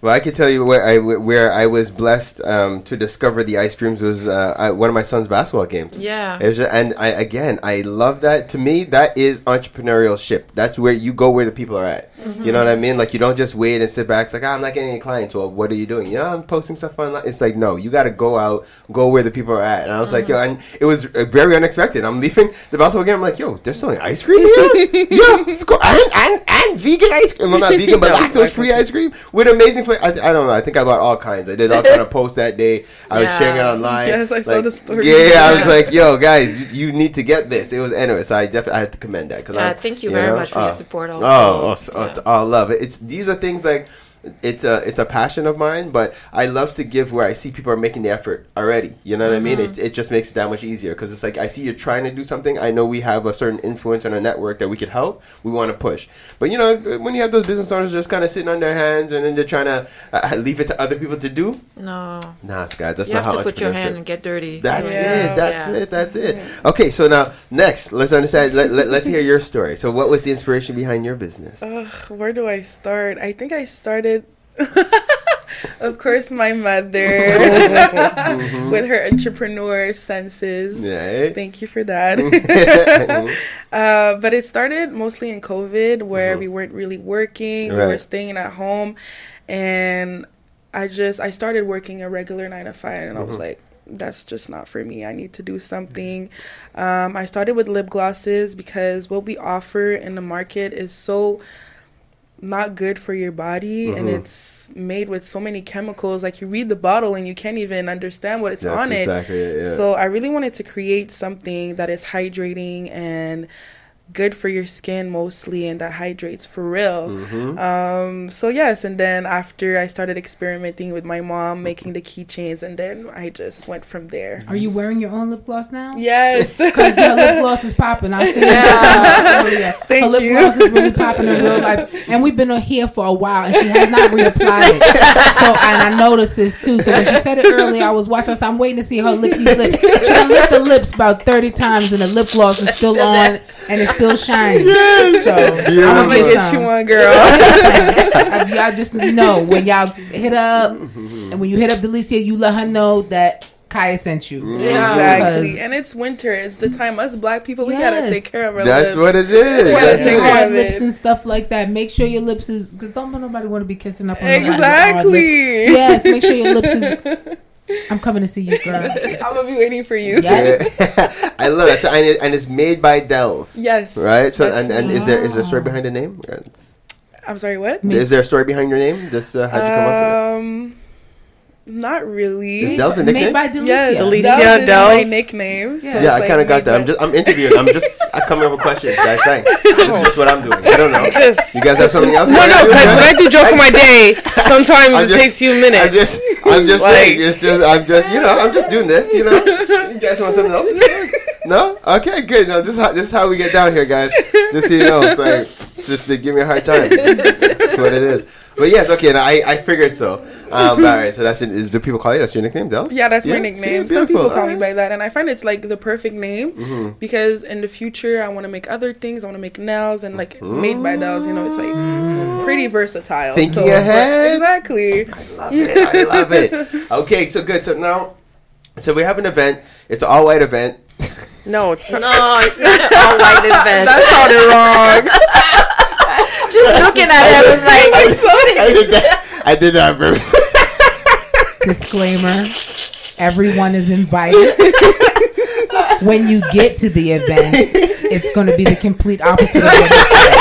Well, I can tell you where I where I was blessed um, to discover the ice creams was uh, at one of my son's basketball games. Yeah. It was ju- and I again I love that. To me, that is entrepreneurship. That's where you go where the people are at. You know what I mean? Like you don't just wait and sit back. It's like "Ah, I'm not getting any clients. Well, what are you doing? You know, I'm posting stuff online. It's like no, you got to go out, go where the people are at. And I was like, yo, and it was uh, very unexpected. I'm leaving the basketball game. I'm like, yo, they're selling ice cream here. *laughs* yeah, and, and and vegan ice cream. Well, not *laughs* vegan, but lactose free ice cream with amazing flavor. I, I don't know. I think I bought all kinds. I did all kind of *laughs* posts that day. I was sharing it online. Yes, I saw the story. Yeah, I was *laughs* like, yo, guys, you, you need to get this. It was anyway. So I definitely I have to commend that because Uh, thank you very much for your support also. Oh, so- oh, Yeah. oh, love it. It's these are things like it's a it's a passion of mine, but I love to give where I see people are making the effort already. You know what I mean? Mm-hmm. It, it just makes it that much easier because it's like I see you're trying to do something. I know we have a certain influence on a network that we could help. We want to push, but you know when you have those business owners just kind of sitting on their hands and then they're trying to uh, leave it to other people to do. No, Nah, guys, that's you not have how to put your hand and get dirty. that's Yeah. it. That's Yeah. it. That's it. Okay, so now next, let's understand. Let, let, let's hear your story. So, what was the inspiration behind your business? Ugh, where do I start? I think I started. *laughs* of course, my mother *laughs* with her entrepreneur senses. Yeah. Thank you for that. *laughs* uh, but it started mostly in COVID, where we weren't really working. We were staying at home, and I just I started working a regular nine to five, and I was like, that's just not for me. I need to do something. Um, I started with lip glosses because what we offer in the market is so not good for your body and Mhm. it's made with so many chemicals like you read the bottle and you can't even understand what it's That's on it exactly it. Yeah. so I really wanted to create something that is hydrating and good for your skin mostly and that hydrates for real. Mhm. Um, so yes, and then after I started experimenting with my mom making the keychains and then I just went from there. Are you wearing your own lip gloss now? Yes. *laughs* Because her lip gloss is popping. I see it earlier. *laughs* *laughs* Thank her lip you. gloss is really popping in real life. And we've been here for a while, and she has not reapplied it. So, and I noticed this too. So when she said it earlier, I was watching. So I'm waiting to see her lick these lips. She licked the lips about 30 times, and the lip gloss is still on, and it's still shining. *laughs* So I'm I'm gonna gonna get, get you one girl. *laughs* Y'all just know when y'all hit up, and when you hit up Delicia, you let her know that Kaya sent you. Mm-hmm. exactly. And it's winter. It's the time us black people we gotta take care of our That's lips. what it is. Yeah, That's take care hard of lips it. and stuff like that. Make sure your lips is because don't nobody want to be kissing up on nobody lips. Exactly. Yes, make sure your lips is. *laughs* I'm coming to see you, girl. *laughs* I'm gonna be waiting for you. Yeah. *laughs* *laughs* I love it. So, and, it. and it's made by Dells. Yes. Right. So and, and me. is there is there a story behind the name? It's- I'm sorry, what? Is there a story behind your name? Just uh, how'd you come up with it? Um, not really. with it? Is Dells a Made by Delicia. Yeah, Delicia, Dells is my nickname. So Yeah. it's yeah, I like kind of got made that. I'm just I'm interviewing. I'm just *laughs* I'm coming up with questions, guys. Thanks. *laughs* This is just what I'm doing. I don't know. Just You guys have something else? no, no. Because when I do joke for my day, *laughs* sometimes I'm it just- takes you a I'm minute. just, I'm just Like- saying. It's just, I'm just, you know, I'm just doing this. You know, you guys want something else? No? Okay, good. No, this is how this is how we get down here, guys. Just so you know, like, just to give me a hard time. That's what it is. But yes, okay. No, I, I figured so. Um, but all right. So that's it. Is, do people call you? That's your nickname, Dells? Yeah, that's my see, nickname. Some people call me by that, and I find it's like the perfect name Mhm. because in the future I want to make other things. I want to make nails and like made by nails. You know, it's like pretty versatile. Thinking but- ahead. Exactly. I love it. I love it. *laughs* Okay, so good. So now, so we have an event. It's an all white event. no, it's not. No, it's not an all white *laughs* event. That sounded wrong. *laughs* Just looking at it, I *laughs* was like, I did that. I did that on purpose. *laughs* Disclaimer: Everyone is invited. *laughs* when you get to the event, it's going to be the complete opposite of what you said.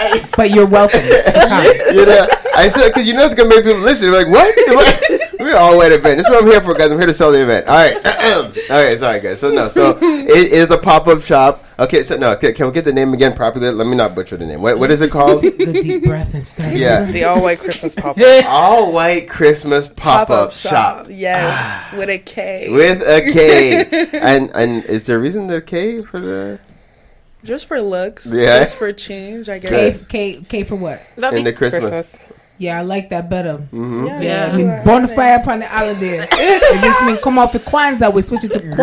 Right? But you're welcome to come. you know, I said because you know it's gonna make people listen. They're like, what? What? We're all white event. That's what I'm here for, guys. I'm here to sell the event. All right. *clears throat* all right. Sorry, guys. So no. So it is a pop up shop. Okay. So no. Can, can we get the name again properly? Let me not butcher the name. What What is it called? *laughs* Good deep breath and start. Yeah. the *laughs* all white Christmas pop. up. All white Christmas pop up shop Yes, ah. with a K. with a K. *laughs* and and is there a reason the K for the just for looks. Yeah. Just for change, I guess. K, K for what? let in me, the Christmas? Christmas. Yeah, I like that better. hmm Yeah, Yeah, I you mean, are bonfire upon the holiday. *laughs* it just mean come off the Kwanzaa. We switch it to Kwanzaa.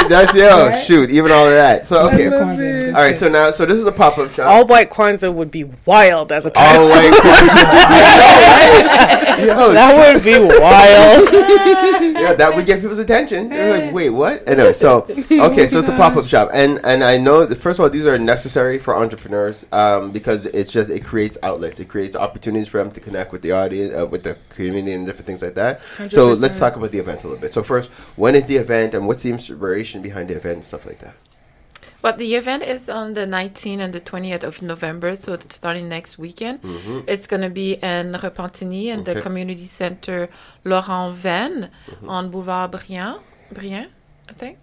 Right. That's yo. Right? Shoot. Even all of that. So okay. love All it. right. So now, so this is a pop up shop. All white Kwanzaa would be wild as a title. All white. *laughs* *laughs* Yo, that would be wild. yeah, that would get people's attention. They're like, wait, what? Anyway, so okay, so it's the pop up shop, and and I know that first of all, these are necessary for entrepreneurs um, because it's just it creates outlets, it creates opportunities for them to connect with the audience, uh, with the community, and different things like that. So let's talk about the event a little bit. So first, when is the event, and what's the inspiration behind the event, and stuff like that? but the event is on the 19th and the 20th of November, so it's starting next weekend. It's going to be in Repentigny in Okay. the community center Laurent Venn on Boulevard Briand. Briand, I think.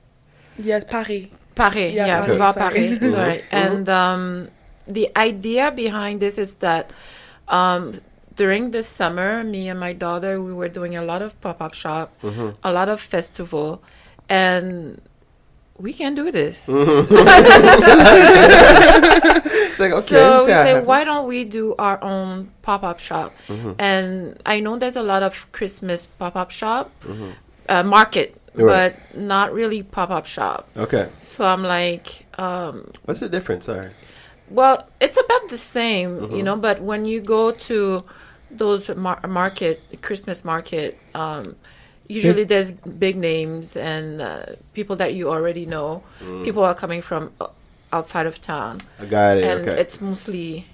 Yes, Paris. Paris, Yeah, yeah, Paris, Boulevard sorry. Paris. Sorry. And um, the idea behind this is that um, during the summer, me and my daughter, we were doing a lot of pop up shop, a lot of festival, and we can do this. *laughs* It's like *laughs* okay, so we say, why don't we do our own pop up shop? Mm-hmm. And I know there's a lot of Christmas pop up shop, uh, market, Mm-hmm. Right. but not really pop up shop. Okay, So I'm like, um, what's the difference? Sorry. well, it's about the same, Mm-hmm. you know, but when you go to those mar- market Christmas market. Um, usually there's big names and uh, people that you already know. People are coming from uh, outside of town, I got it. and okay. it's mostly.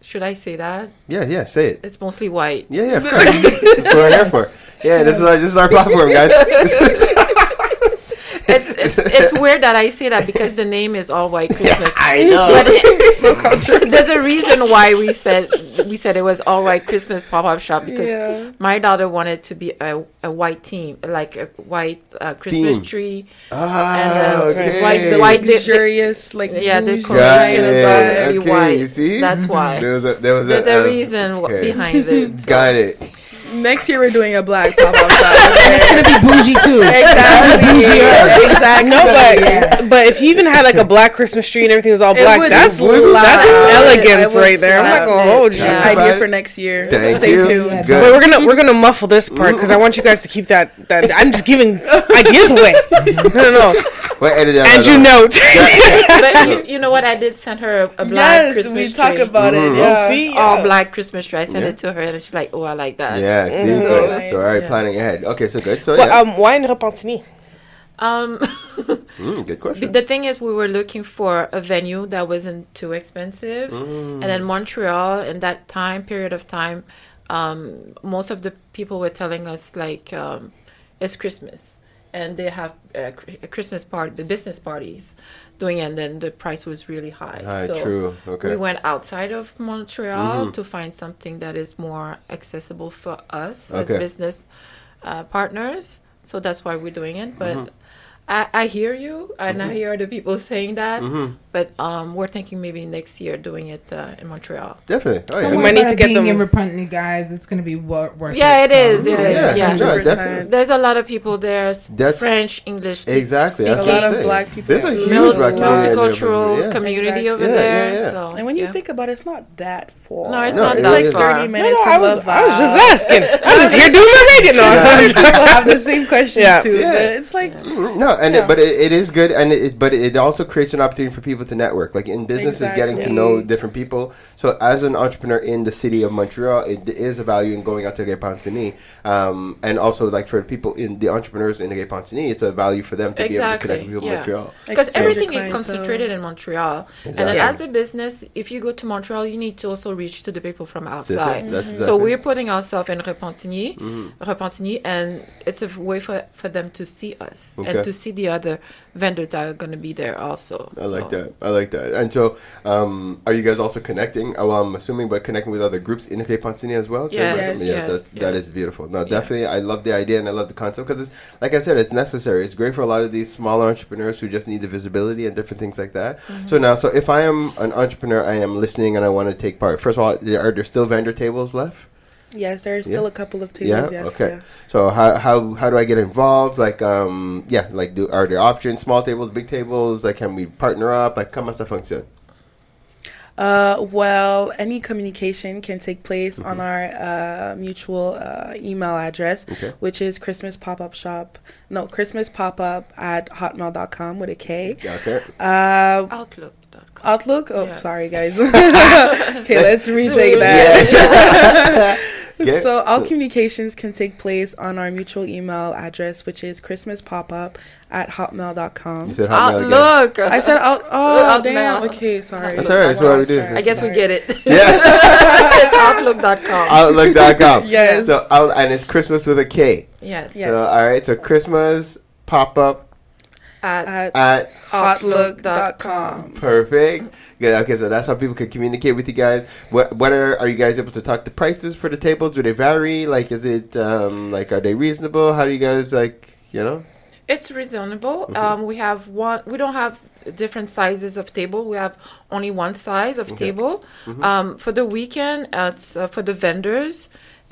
Should I say that? yeah, yeah. Say it. It's mostly white. Yeah, yeah. of *laughs* course. That's what we're here for. Yeah, this is our, this is our platform, guys. *laughs* This is- It's, it's it's weird that I say that because the name is all white Christmas. I know. But it, there's a reason why we said we said it was all white Christmas pop up shop because Yeah. my daughter wanted to be a, a white team, like a white uh, Christmas Theme. tree. Ah, And, uh, okay. white- the white- the- luxurious, like Yeah, the bougie Got decoration of it. vibe. Okay, white. you see? That's why. *laughs* There was a there was There's a, a uh, reason okay. behind it. so. Got it. Next year we're doing a black pop up shop. *laughs* It's gonna be bougie too. exactly. Bougier. exactly. No, but but if you even had like a black Christmas tree and everything was all black, that's slap. that's elegance right there. I'm not slap. gonna hold you. Yeah. Idea for next year. Thank Stay you. tuned. Yes. But we're gonna we're gonna muffle this part because I want you guys to keep that that I'm just giving *laughs* ideas away. No, no, no. Wait, edit that. And you out. note. *laughs* but you, you know what? I did send her a, a black Yes, Christmas tree. Yes, we talk tree. about Mhm. it. Yeah. See, all black Christmas tree. I sent Yeah. it to her, and she's like, "Oh, I like that." Yeah, see, So good. nice. So, all right, Yeah. planning ahead. Okay, so good. So Well, yeah, um, why in Repentigny? Um, *laughs* Mm, good question. the thing is, we were looking for a venue that wasn't too expensive, Mm. and then Montreal in that time period of time, um, most of the people were telling us like um, it's Christmas, and they have uh, cr- Christmas party, the business parties doing, and then the price was really high. Ah, so true. Okay. We went outside of Montreal Mhm. to find something that is more accessible for us Okay. as business uh, partners. So that's why we're doing it. But Mhm. I, I hear you, and I hear the people saying that. But um, we're thinking maybe next year doing it uh, in Montreal. Definitely. Oh Don't yeah. We worry might need to it get being them- in Repentigny, guys. It's gonna be wor- worth Yeah, it. it is, it yeah. is, Yeah, yeah. no, definitely. There's a lot of people there, s- That's- French, English. Exactly. That's A lot of black people There's a huge Mul- black community multicultural yeah. community Exactly. over Yeah, there. yeah, yeah. So, And when you yeah. think about it, it's not that far. No, it's No, not it It's that really like far. 30 minutes no, from I was, I was just asking. *laughs* I was here doing my radio. No, I'm People have the same *laughs* question Yeah. too. Yeah. It's like No, and but it, it is good, and but it also creates an opportunity for people to network. Like in business, is getting to know different people. So as an entrepreneur in the city of Montreal, it is a value in going out to Repentigny, um, and also like for people in the entrepreneurs in the Repentigny, it's a value for them to be able to connect with people in. Montreal. Because everything is clientele. concentrated in Montreal. And then as a business, if you go to Montreal, you need to also reach to the people from That's it. outside. That's So we're putting ourselves in Repentigny, Mhm. Repentigny, and it's a way for, for them to see us Okay. and to see the other vendors that are going to be there also. I like So- that. I like that. And so, um, are you guys also connecting? uh, Well, I'm assuming, but connecting with other groups in Repentigny as well. Yes, Yes, yes, that's, yeah. that is beautiful. No, definitely, I love the idea and I love the concept because it's like I said, it's necessary. It's great for a lot of these smaller entrepreneurs who just need the visibility and different things like that. Mm-hmm. So now, so if I am an entrepreneur, I am listening and I want to take part. First of all, are there still vendor tables left? Yes, there's still Yeah. a couple of Yeah. tables. yes, okay. yeah. So how how how do I get involved? Like um yeah, like do are there options? Small tables, big tables? Like can we partner up? Like how comment ça fonctionne? Uh, well, any communication can take place on Mm-hmm. our uh, mutual uh, email address, Okay. which is Christmas pop up shop. No, Christmas pop up at hotmail.com with a K. Yeah, okay. Uh, Outlook.com. Outlook. Oh, Yeah. sorry, guys. *laughs* *laughs* okay, let's *laughs* retake that. Yes. *laughs* Okay. So all communications can take place on our mutual email address, which is christmaspop at You hotmail.com. said hotmail again. Outlook. I said out. *laughs* Oh, Outmail. damn. Okay, sorry. That's all right. That's what we do. Sorry. I guess we get it. *laughs* Yeah. it's Outlook.com. Outlook.com. Yes. So out and it's Christmas with a K. yes. Yes. So all right. So Christmas pop up At At at outlook.com. perfect. Yeah. Okay. So that's how people can communicate with you guys. What what are are you guys able to talk the prices for the tables? Do they vary? Like is it um like are they reasonable? How do you guys like you know? It's reasonable. Mm-hmm. Um, we have one. We don't have different sizes of table. We have only one size of table. Mm-hmm. Um, for the weekend, it's uh, for the vendors.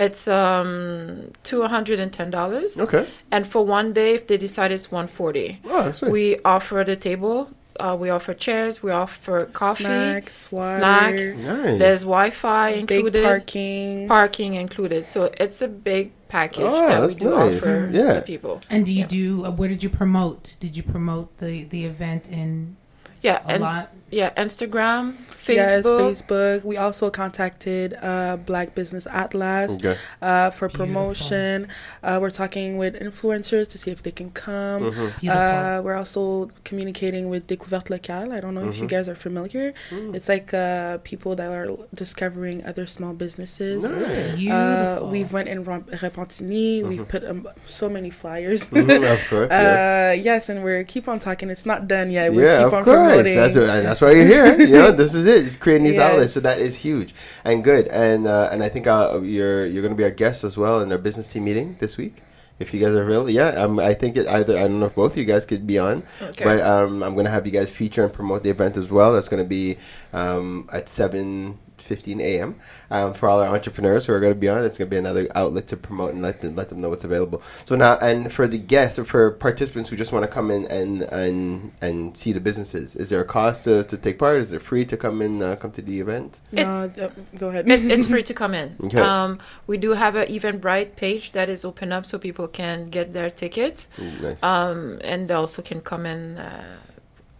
It's um two hundred and ten dollars, Okay. and for one day, if they decide it's one forty, Oh, that's we offer the table. Uh, we offer chairs. We offer coffee. Snacks, water, snack. nice. There's Wi-Fi included. big included. parking. parking included. So it's a big package Oh, that we that's do nice. offer Yeah. to people. And do you Yeah. do? Uh, where did you promote? Did you promote the the event in? Yeah, A and lot. Yeah, Instagram, Yes, Facebook. Facebook. We also contacted uh, Black Business Atlas Okay. uh, for promotion. Uh, we're talking with influencers to see if they can come. Beautiful. Uh, we're also communicating with Découverte Locale. I don't know if you guys are familiar. It's like uh, people that are discovering other small businesses. Uh, we've went in Ram- Repentigny. We've put um, so many flyers. Mhm, of course. *laughs* yes. Uh, yes, and we're keep on talking. It's not done yet. We yeah, keep of on course. promoting. That's what, and that's why you're here. *laughs* you know, this is it. It's creating these Yes. outlets, so that is huge and good. And uh, and I think uh, you're you're going to be our guest as well in our business team meeting this week. If you guys are available, yeah, um, I think it either I don't know if both of you guys could be on, Okay. but um, I'm gonna have you guys feature and promote the event as well. That's gonna be um, at seven fifteen a.m. Um, for all our entrepreneurs who are going to be on. It's going to be another outlet to promote and let them, let them know what's available. So now, and for the guests or for participants who just want to come in and and and see the businesses, is there a cost to, to take part? Is it free to come in uh, come to the event? No, uh, go ahead. It, it's free to come in. *laughs* Okay. Um, we do have an Eventbrite page that is open up so people can get their tickets, Mm, Nice. um, and they also can come in uh,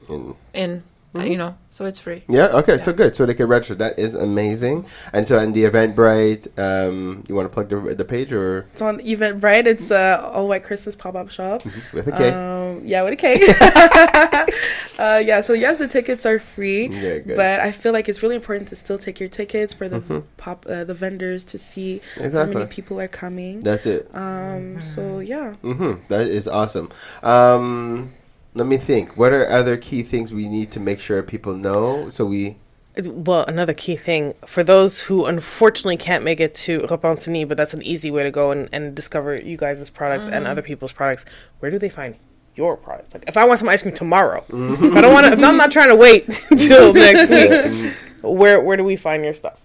And- in, uh, you know, so it's free. yeah. Okay. So good. So they can register. That is amazing. And so, in the Eventbrite, um, you want to plug the the page or It's on Eventbrite. It's uh, all white Christmas pop up shop. with a K? Um, yeah, with a K. *laughs* *laughs* uh, yeah, so yes, the tickets are free, Yeah, good. but I feel like it's really important to still take your tickets for the pop uh, the vendors to see how Mm-hmm. Many people are coming. That's it. Um, so yeah, Mm-hmm. That is awesome. Um, let me think. What are other key things we need to make sure people know? So we. Well, another key thing for those who unfortunately can't make it to Repentigny, but that's an easy way to go and, and discover you guys' products and other people's products. Where do they find your products? Like, if I want some ice cream tomorrow, *laughs* if I don't want to, I'm not trying to wait *laughs* until *laughs* next week, where where do we find your stuff?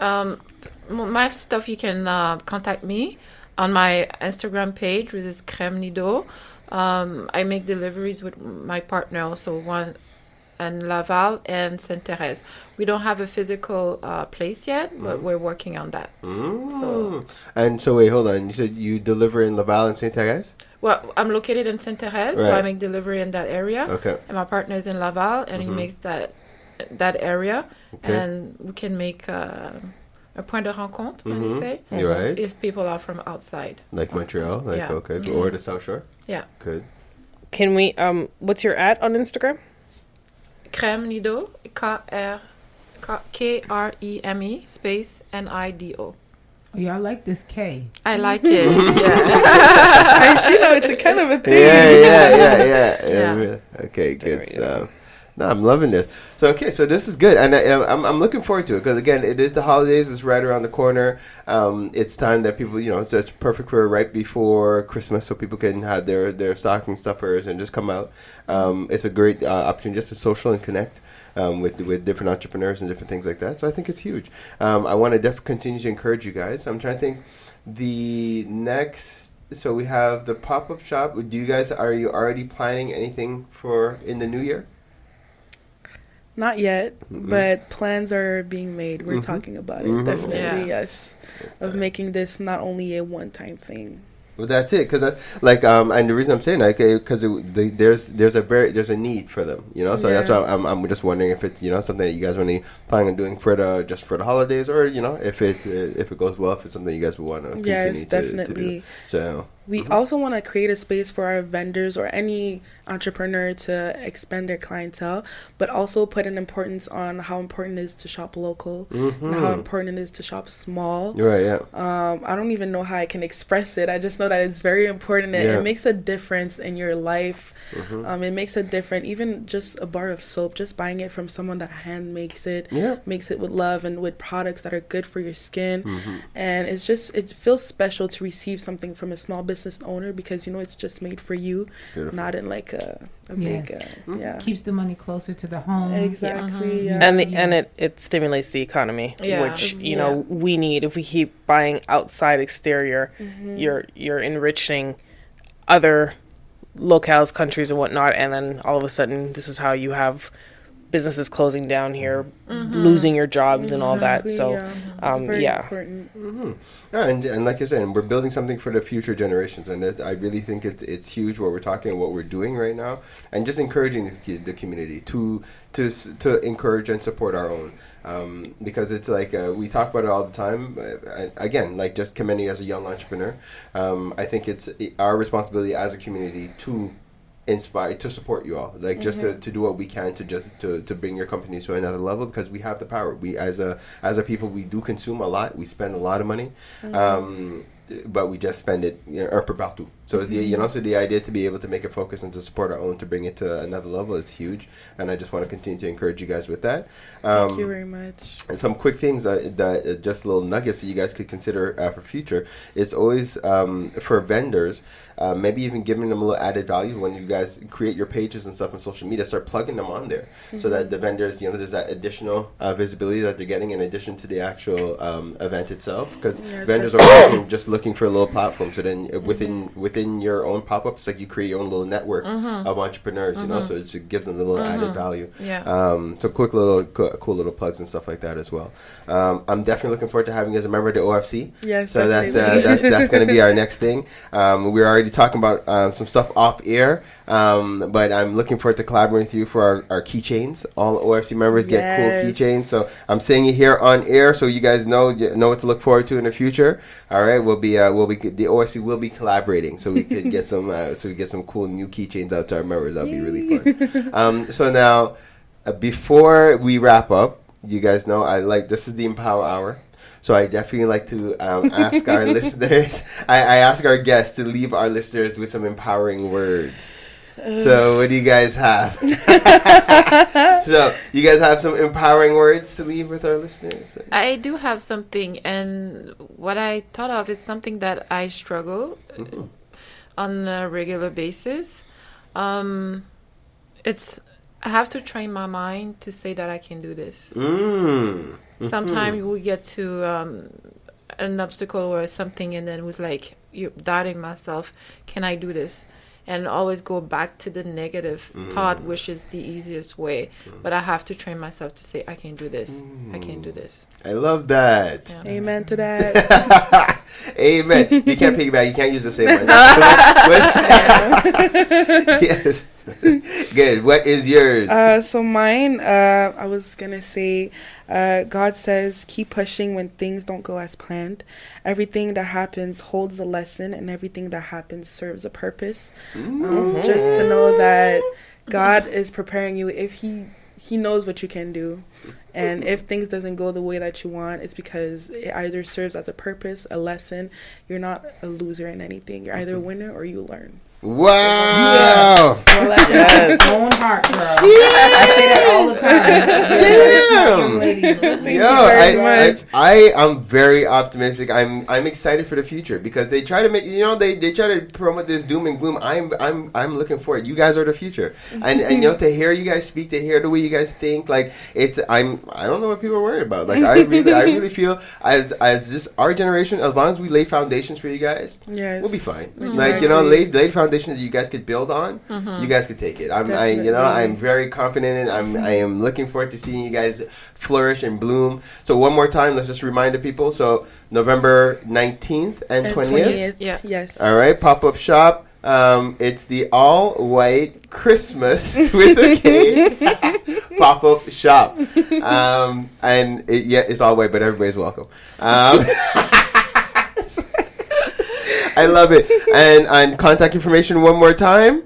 Um, my stuff you can uh, contact me on my Instagram page, which is Kreme Nido. Um, I make deliveries with my partner, also one in Laval and Sainte Therese. We don't have a physical uh, place yet, but we're working on that. Mm. And so wait, hold on. You said you deliver in Laval and Sainte Therese. Well, I'm located in Sainte Therese, so I make delivery in that area. Okay. And my partner is in Laval, and he makes that that area, Okay. and we can make uh, a point de rencontre, when you say, You're right. if people are from outside. Like Montreal. Like Yeah. okay. Or the South Shore. Yeah. Good. Can we? Um, what's your at on Instagram? Kreme Nido, K-R- K-R-E-M-E, space N-I-D-O. Oh, y'all like this K. I like it. *laughs* yeah. *laughs* I see now it's a kind of a thing. Yeah, yeah, yeah, yeah. Yeah. yeah. Okay, good Very stuff. No, I'm loving this. So okay, so this is good, and I, I'm I'm looking forward to it because again, it is the holidays. It's right around the corner. Um, it's time that people, you know, it's, it's perfect for right before Christmas, so people can have their their stocking stuffers and just come out. Um, it's a great uh, opportunity just to social and connect. Um, with with different entrepreneurs and different things like that, so I think it's huge. Um, I want to def- continue to encourage you guys. I'm trying to think. The next, so we have the pop up shop. Do you guys are you already planning anything for in the new year? Not yet, but plans are being made. We're Mhm. talking about it. Mhm. Definitely, Yeah. yes. Of making this not only a one-time thing. Well, that's it. Because like um, and the reason I'm saying that because the, there's there's a very there's a need for them. You know, so that's why I'm I'm just wondering if it's you know something that you guys really planning on doing for the just for the holidays or you know if it uh, if it goes well if it's something you guys would want to continue Yes, to, to do. definitely. So We also want to create a space for our vendors or any entrepreneur to expand their clientele, but also put an importance on how important it is to shop local and how important it is to shop small. right. Yeah. Um, I don't even know how I can express it. I just know that it's very important. It, Yeah. it makes a difference in your life. Um, it makes a difference. Even just a bar of soap, just buying it from someone that hand makes it, Yeah. makes it with love and with products that are good for your skin. Mm-hmm. And it's just it feels special to receive something from a small business owner because you know it's just made for you, Beautiful. not in like a, a Yes. big uh, mm-hmm. yeah. Keeps the money closer to the home. Exactly. Yeah. Mm-hmm. Mm-hmm. and the, and it, it stimulates the economy, Yeah. which you know we need. If we keep buying outside exterior, you're you're enriching other locales, countries, and whatnot, and then all of a sudden, this is how you have businesses closing down here, losing your jobs and all that. So, yeah. It's um, very yeah. important. Yeah, and, and like I said, we're building something for the future generations, and it, I really think it's it's huge what we're talking what we're doing right now, and just encouraging the, the community to to to encourage and support our own, um, because it's like uh, we talk about it all the time. Uh, again, like just commending as a young entrepreneur, um, I think it's our responsibility as a community to inspire to support you all like just to, to do what we can to just to, to bring your companies to another level because we have the power. We as a as a people we do consume a lot. We spend a lot of money. Um but we just spend it you know, un peu partout so the you know so the idea to be able to make a focus and to support our own to bring it to another level is huge and i just want to continue to encourage you guys with that. Um, Thank you very much. and some quick things that, that uh, just little nuggets that you guys could consider uh, for future. Is always um, for vendors uh, maybe even giving them a little added value when you guys create your pages and stuff on social media start plugging them on there. So that the vendors you know there's that additional uh, visibility that they're getting in addition to the actual um, event itself because Yeah, vendors are *coughs* looking, just looking for a little platform. So then uh, within within your own pop-up it's like you create your own little network of entrepreneurs you know so it just gives them a little added value Yeah. um, so quick little co- cool little plugs and stuff like that as well. Um, I'm definitely looking forward to having you as a member of the OFC. Yes, So that's uh, definitely. that's, that's going to be *laughs* our next thing. Um, we're already talking about um, some stuff off air, um, but I'm looking forward to collaborating with you for our, our keychains. All OFC members get cool keychains. So I'm saying it here on air, so you guys know know what to look forward to in the future. All right, we'll be uh, we'll be the OFC will be collaborating, so we could get *laughs* some uh, so we get some cool new keychains out to our members. That'll be really fun. *laughs* Um, so now, uh, before we wrap up, you guys know I like this is the Empower Hour. So I definitely like to um, ask our *laughs* listeners. I, I ask our guests to leave our listeners with some empowering words. So what do you guys have? *laughs* so you guys have some empowering words to leave with our listeners. I do have something, and what I thought of is something that I struggle uh, on a regular basis. Um, it's I have to train my mind to say that I can do this. Mm. Sometimes we get to um, an obstacle or something, and then with like you doubting myself, can I do this? And always go back to the negative thought, which is the easiest way. But I have to train myself to say, I can do this. I can do this. I love that. Yeah. Amen to that. *laughs* Amen. You can't piggyback. You can't use the same one. *laughs* *laughs* yes. Good. What is yours? Uh, so mine, uh, I was gonna say, uh, God says, keep pushing when things don't go as planned. Everything that happens holds a lesson, and everything that happens serves a purpose. Um, just to know that God is preparing you. If He He knows what you can do, and if things doesn't go the way that you want, it's because it either serves as a purpose, a lesson. You're not a loser in anything. You're either a winner or you learn. Wow. Yes. Own heart, girl. I say that all the time. Damn. Young lady. Thank Yo, you very I, much. I, I am very optimistic. I'm I'm excited for the future because they try to make you know they, they try to promote this doom and gloom. I'm I'm I'm looking forward. You guys are the future, and and you know to hear you guys speak, to hear the way you guys think, like it's I'm I don't know what people are worried about. Like I really I really *laughs* feel as as this our generation, as long as we lay foundations for you guys, Yes. we'll be fine. Like you know, lay lay foundations that you guys could build on. You guys could take it. I'm I you know I'm very confident and I'm I am looking forward to seeing you guys flourish and bloom. So one more time, let's just remind the people. So November 19th and, And 20th. Yeah. Yes. All right, pop up shop. Um, it's the all white Christmas *laughs* with a K *laughs* pop up shop. *laughs* Um, and it, yeah, it's all white, but everybody's welcome. Um, I love it. And and contact information one more time.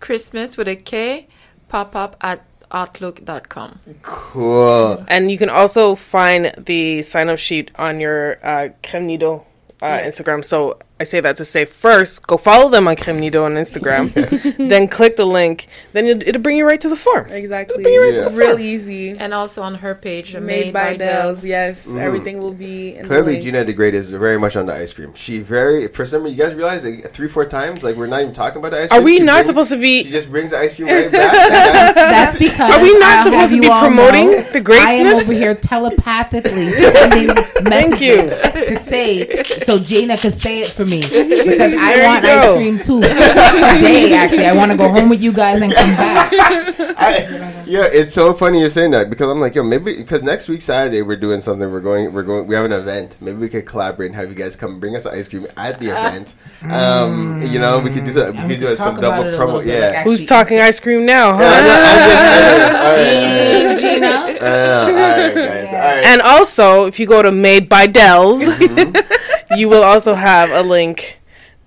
Christmas with a K, pop up at outlook.com. Cool. And you can also find the sign up sheet on your uh, Kreme Nido uh, Instagram. So I say that to say first, go follow them on Kreme Nido on Instagram, *laughs* *laughs* then click the link, then it, it'll bring you right to the form. Exactly. Yeah. Real easy. And also on her page, Made, by, Dells. Dells. Yes. Mm. Everything will be in Clearly, the. Gina the Great is very much on the ice cream. She very for some reason you guys realize like, three four times like we're not even talking about the ice cream. Are we She not brings- supposed to be- She just brings the ice cream right back. Like. *laughs* That's because Are we not I'll supposed to be promoting know, the I am over here telepathically sending messages you. to say so Gina could say it for me *laughs* because I want ice cream too. Today, actually, I want to go home with you guys and come back. *laughs* I, yeah, it's so funny you're saying that because I'm like, yo, maybe because next week Saturday we're doing something. We're going, we're going, we have an event. Maybe we could collaborate and have you guys come bring us ice cream at the *laughs* event. Um, you know, we could do some, we we could do could some double about it a little promo. bit, Yeah. like Who's talking ice cream now, huh? Yeah, I know, I'm just- I know. *laughs* All right, Hey, all right. Gina. *laughs* All right, guys. All right. And also, if you go to Made by Dells, Mm-hmm. you will also have a link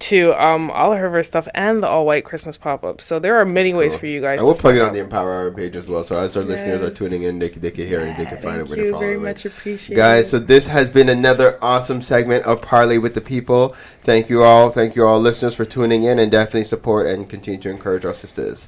to um, all of her stuff and the all white Christmas pop up. So there are many ways Cool. for you guys. And we'll plug it on the. Empower Hour page as well. So as our listeners are tuning in, they, can- they can hear it and they can find it Thank you very much appreciate Guys, so this has been another awesome segment of Parlay with the People. Thank you all. Thank you all listeners for tuning in and definitely support and continue to encourage our sisters.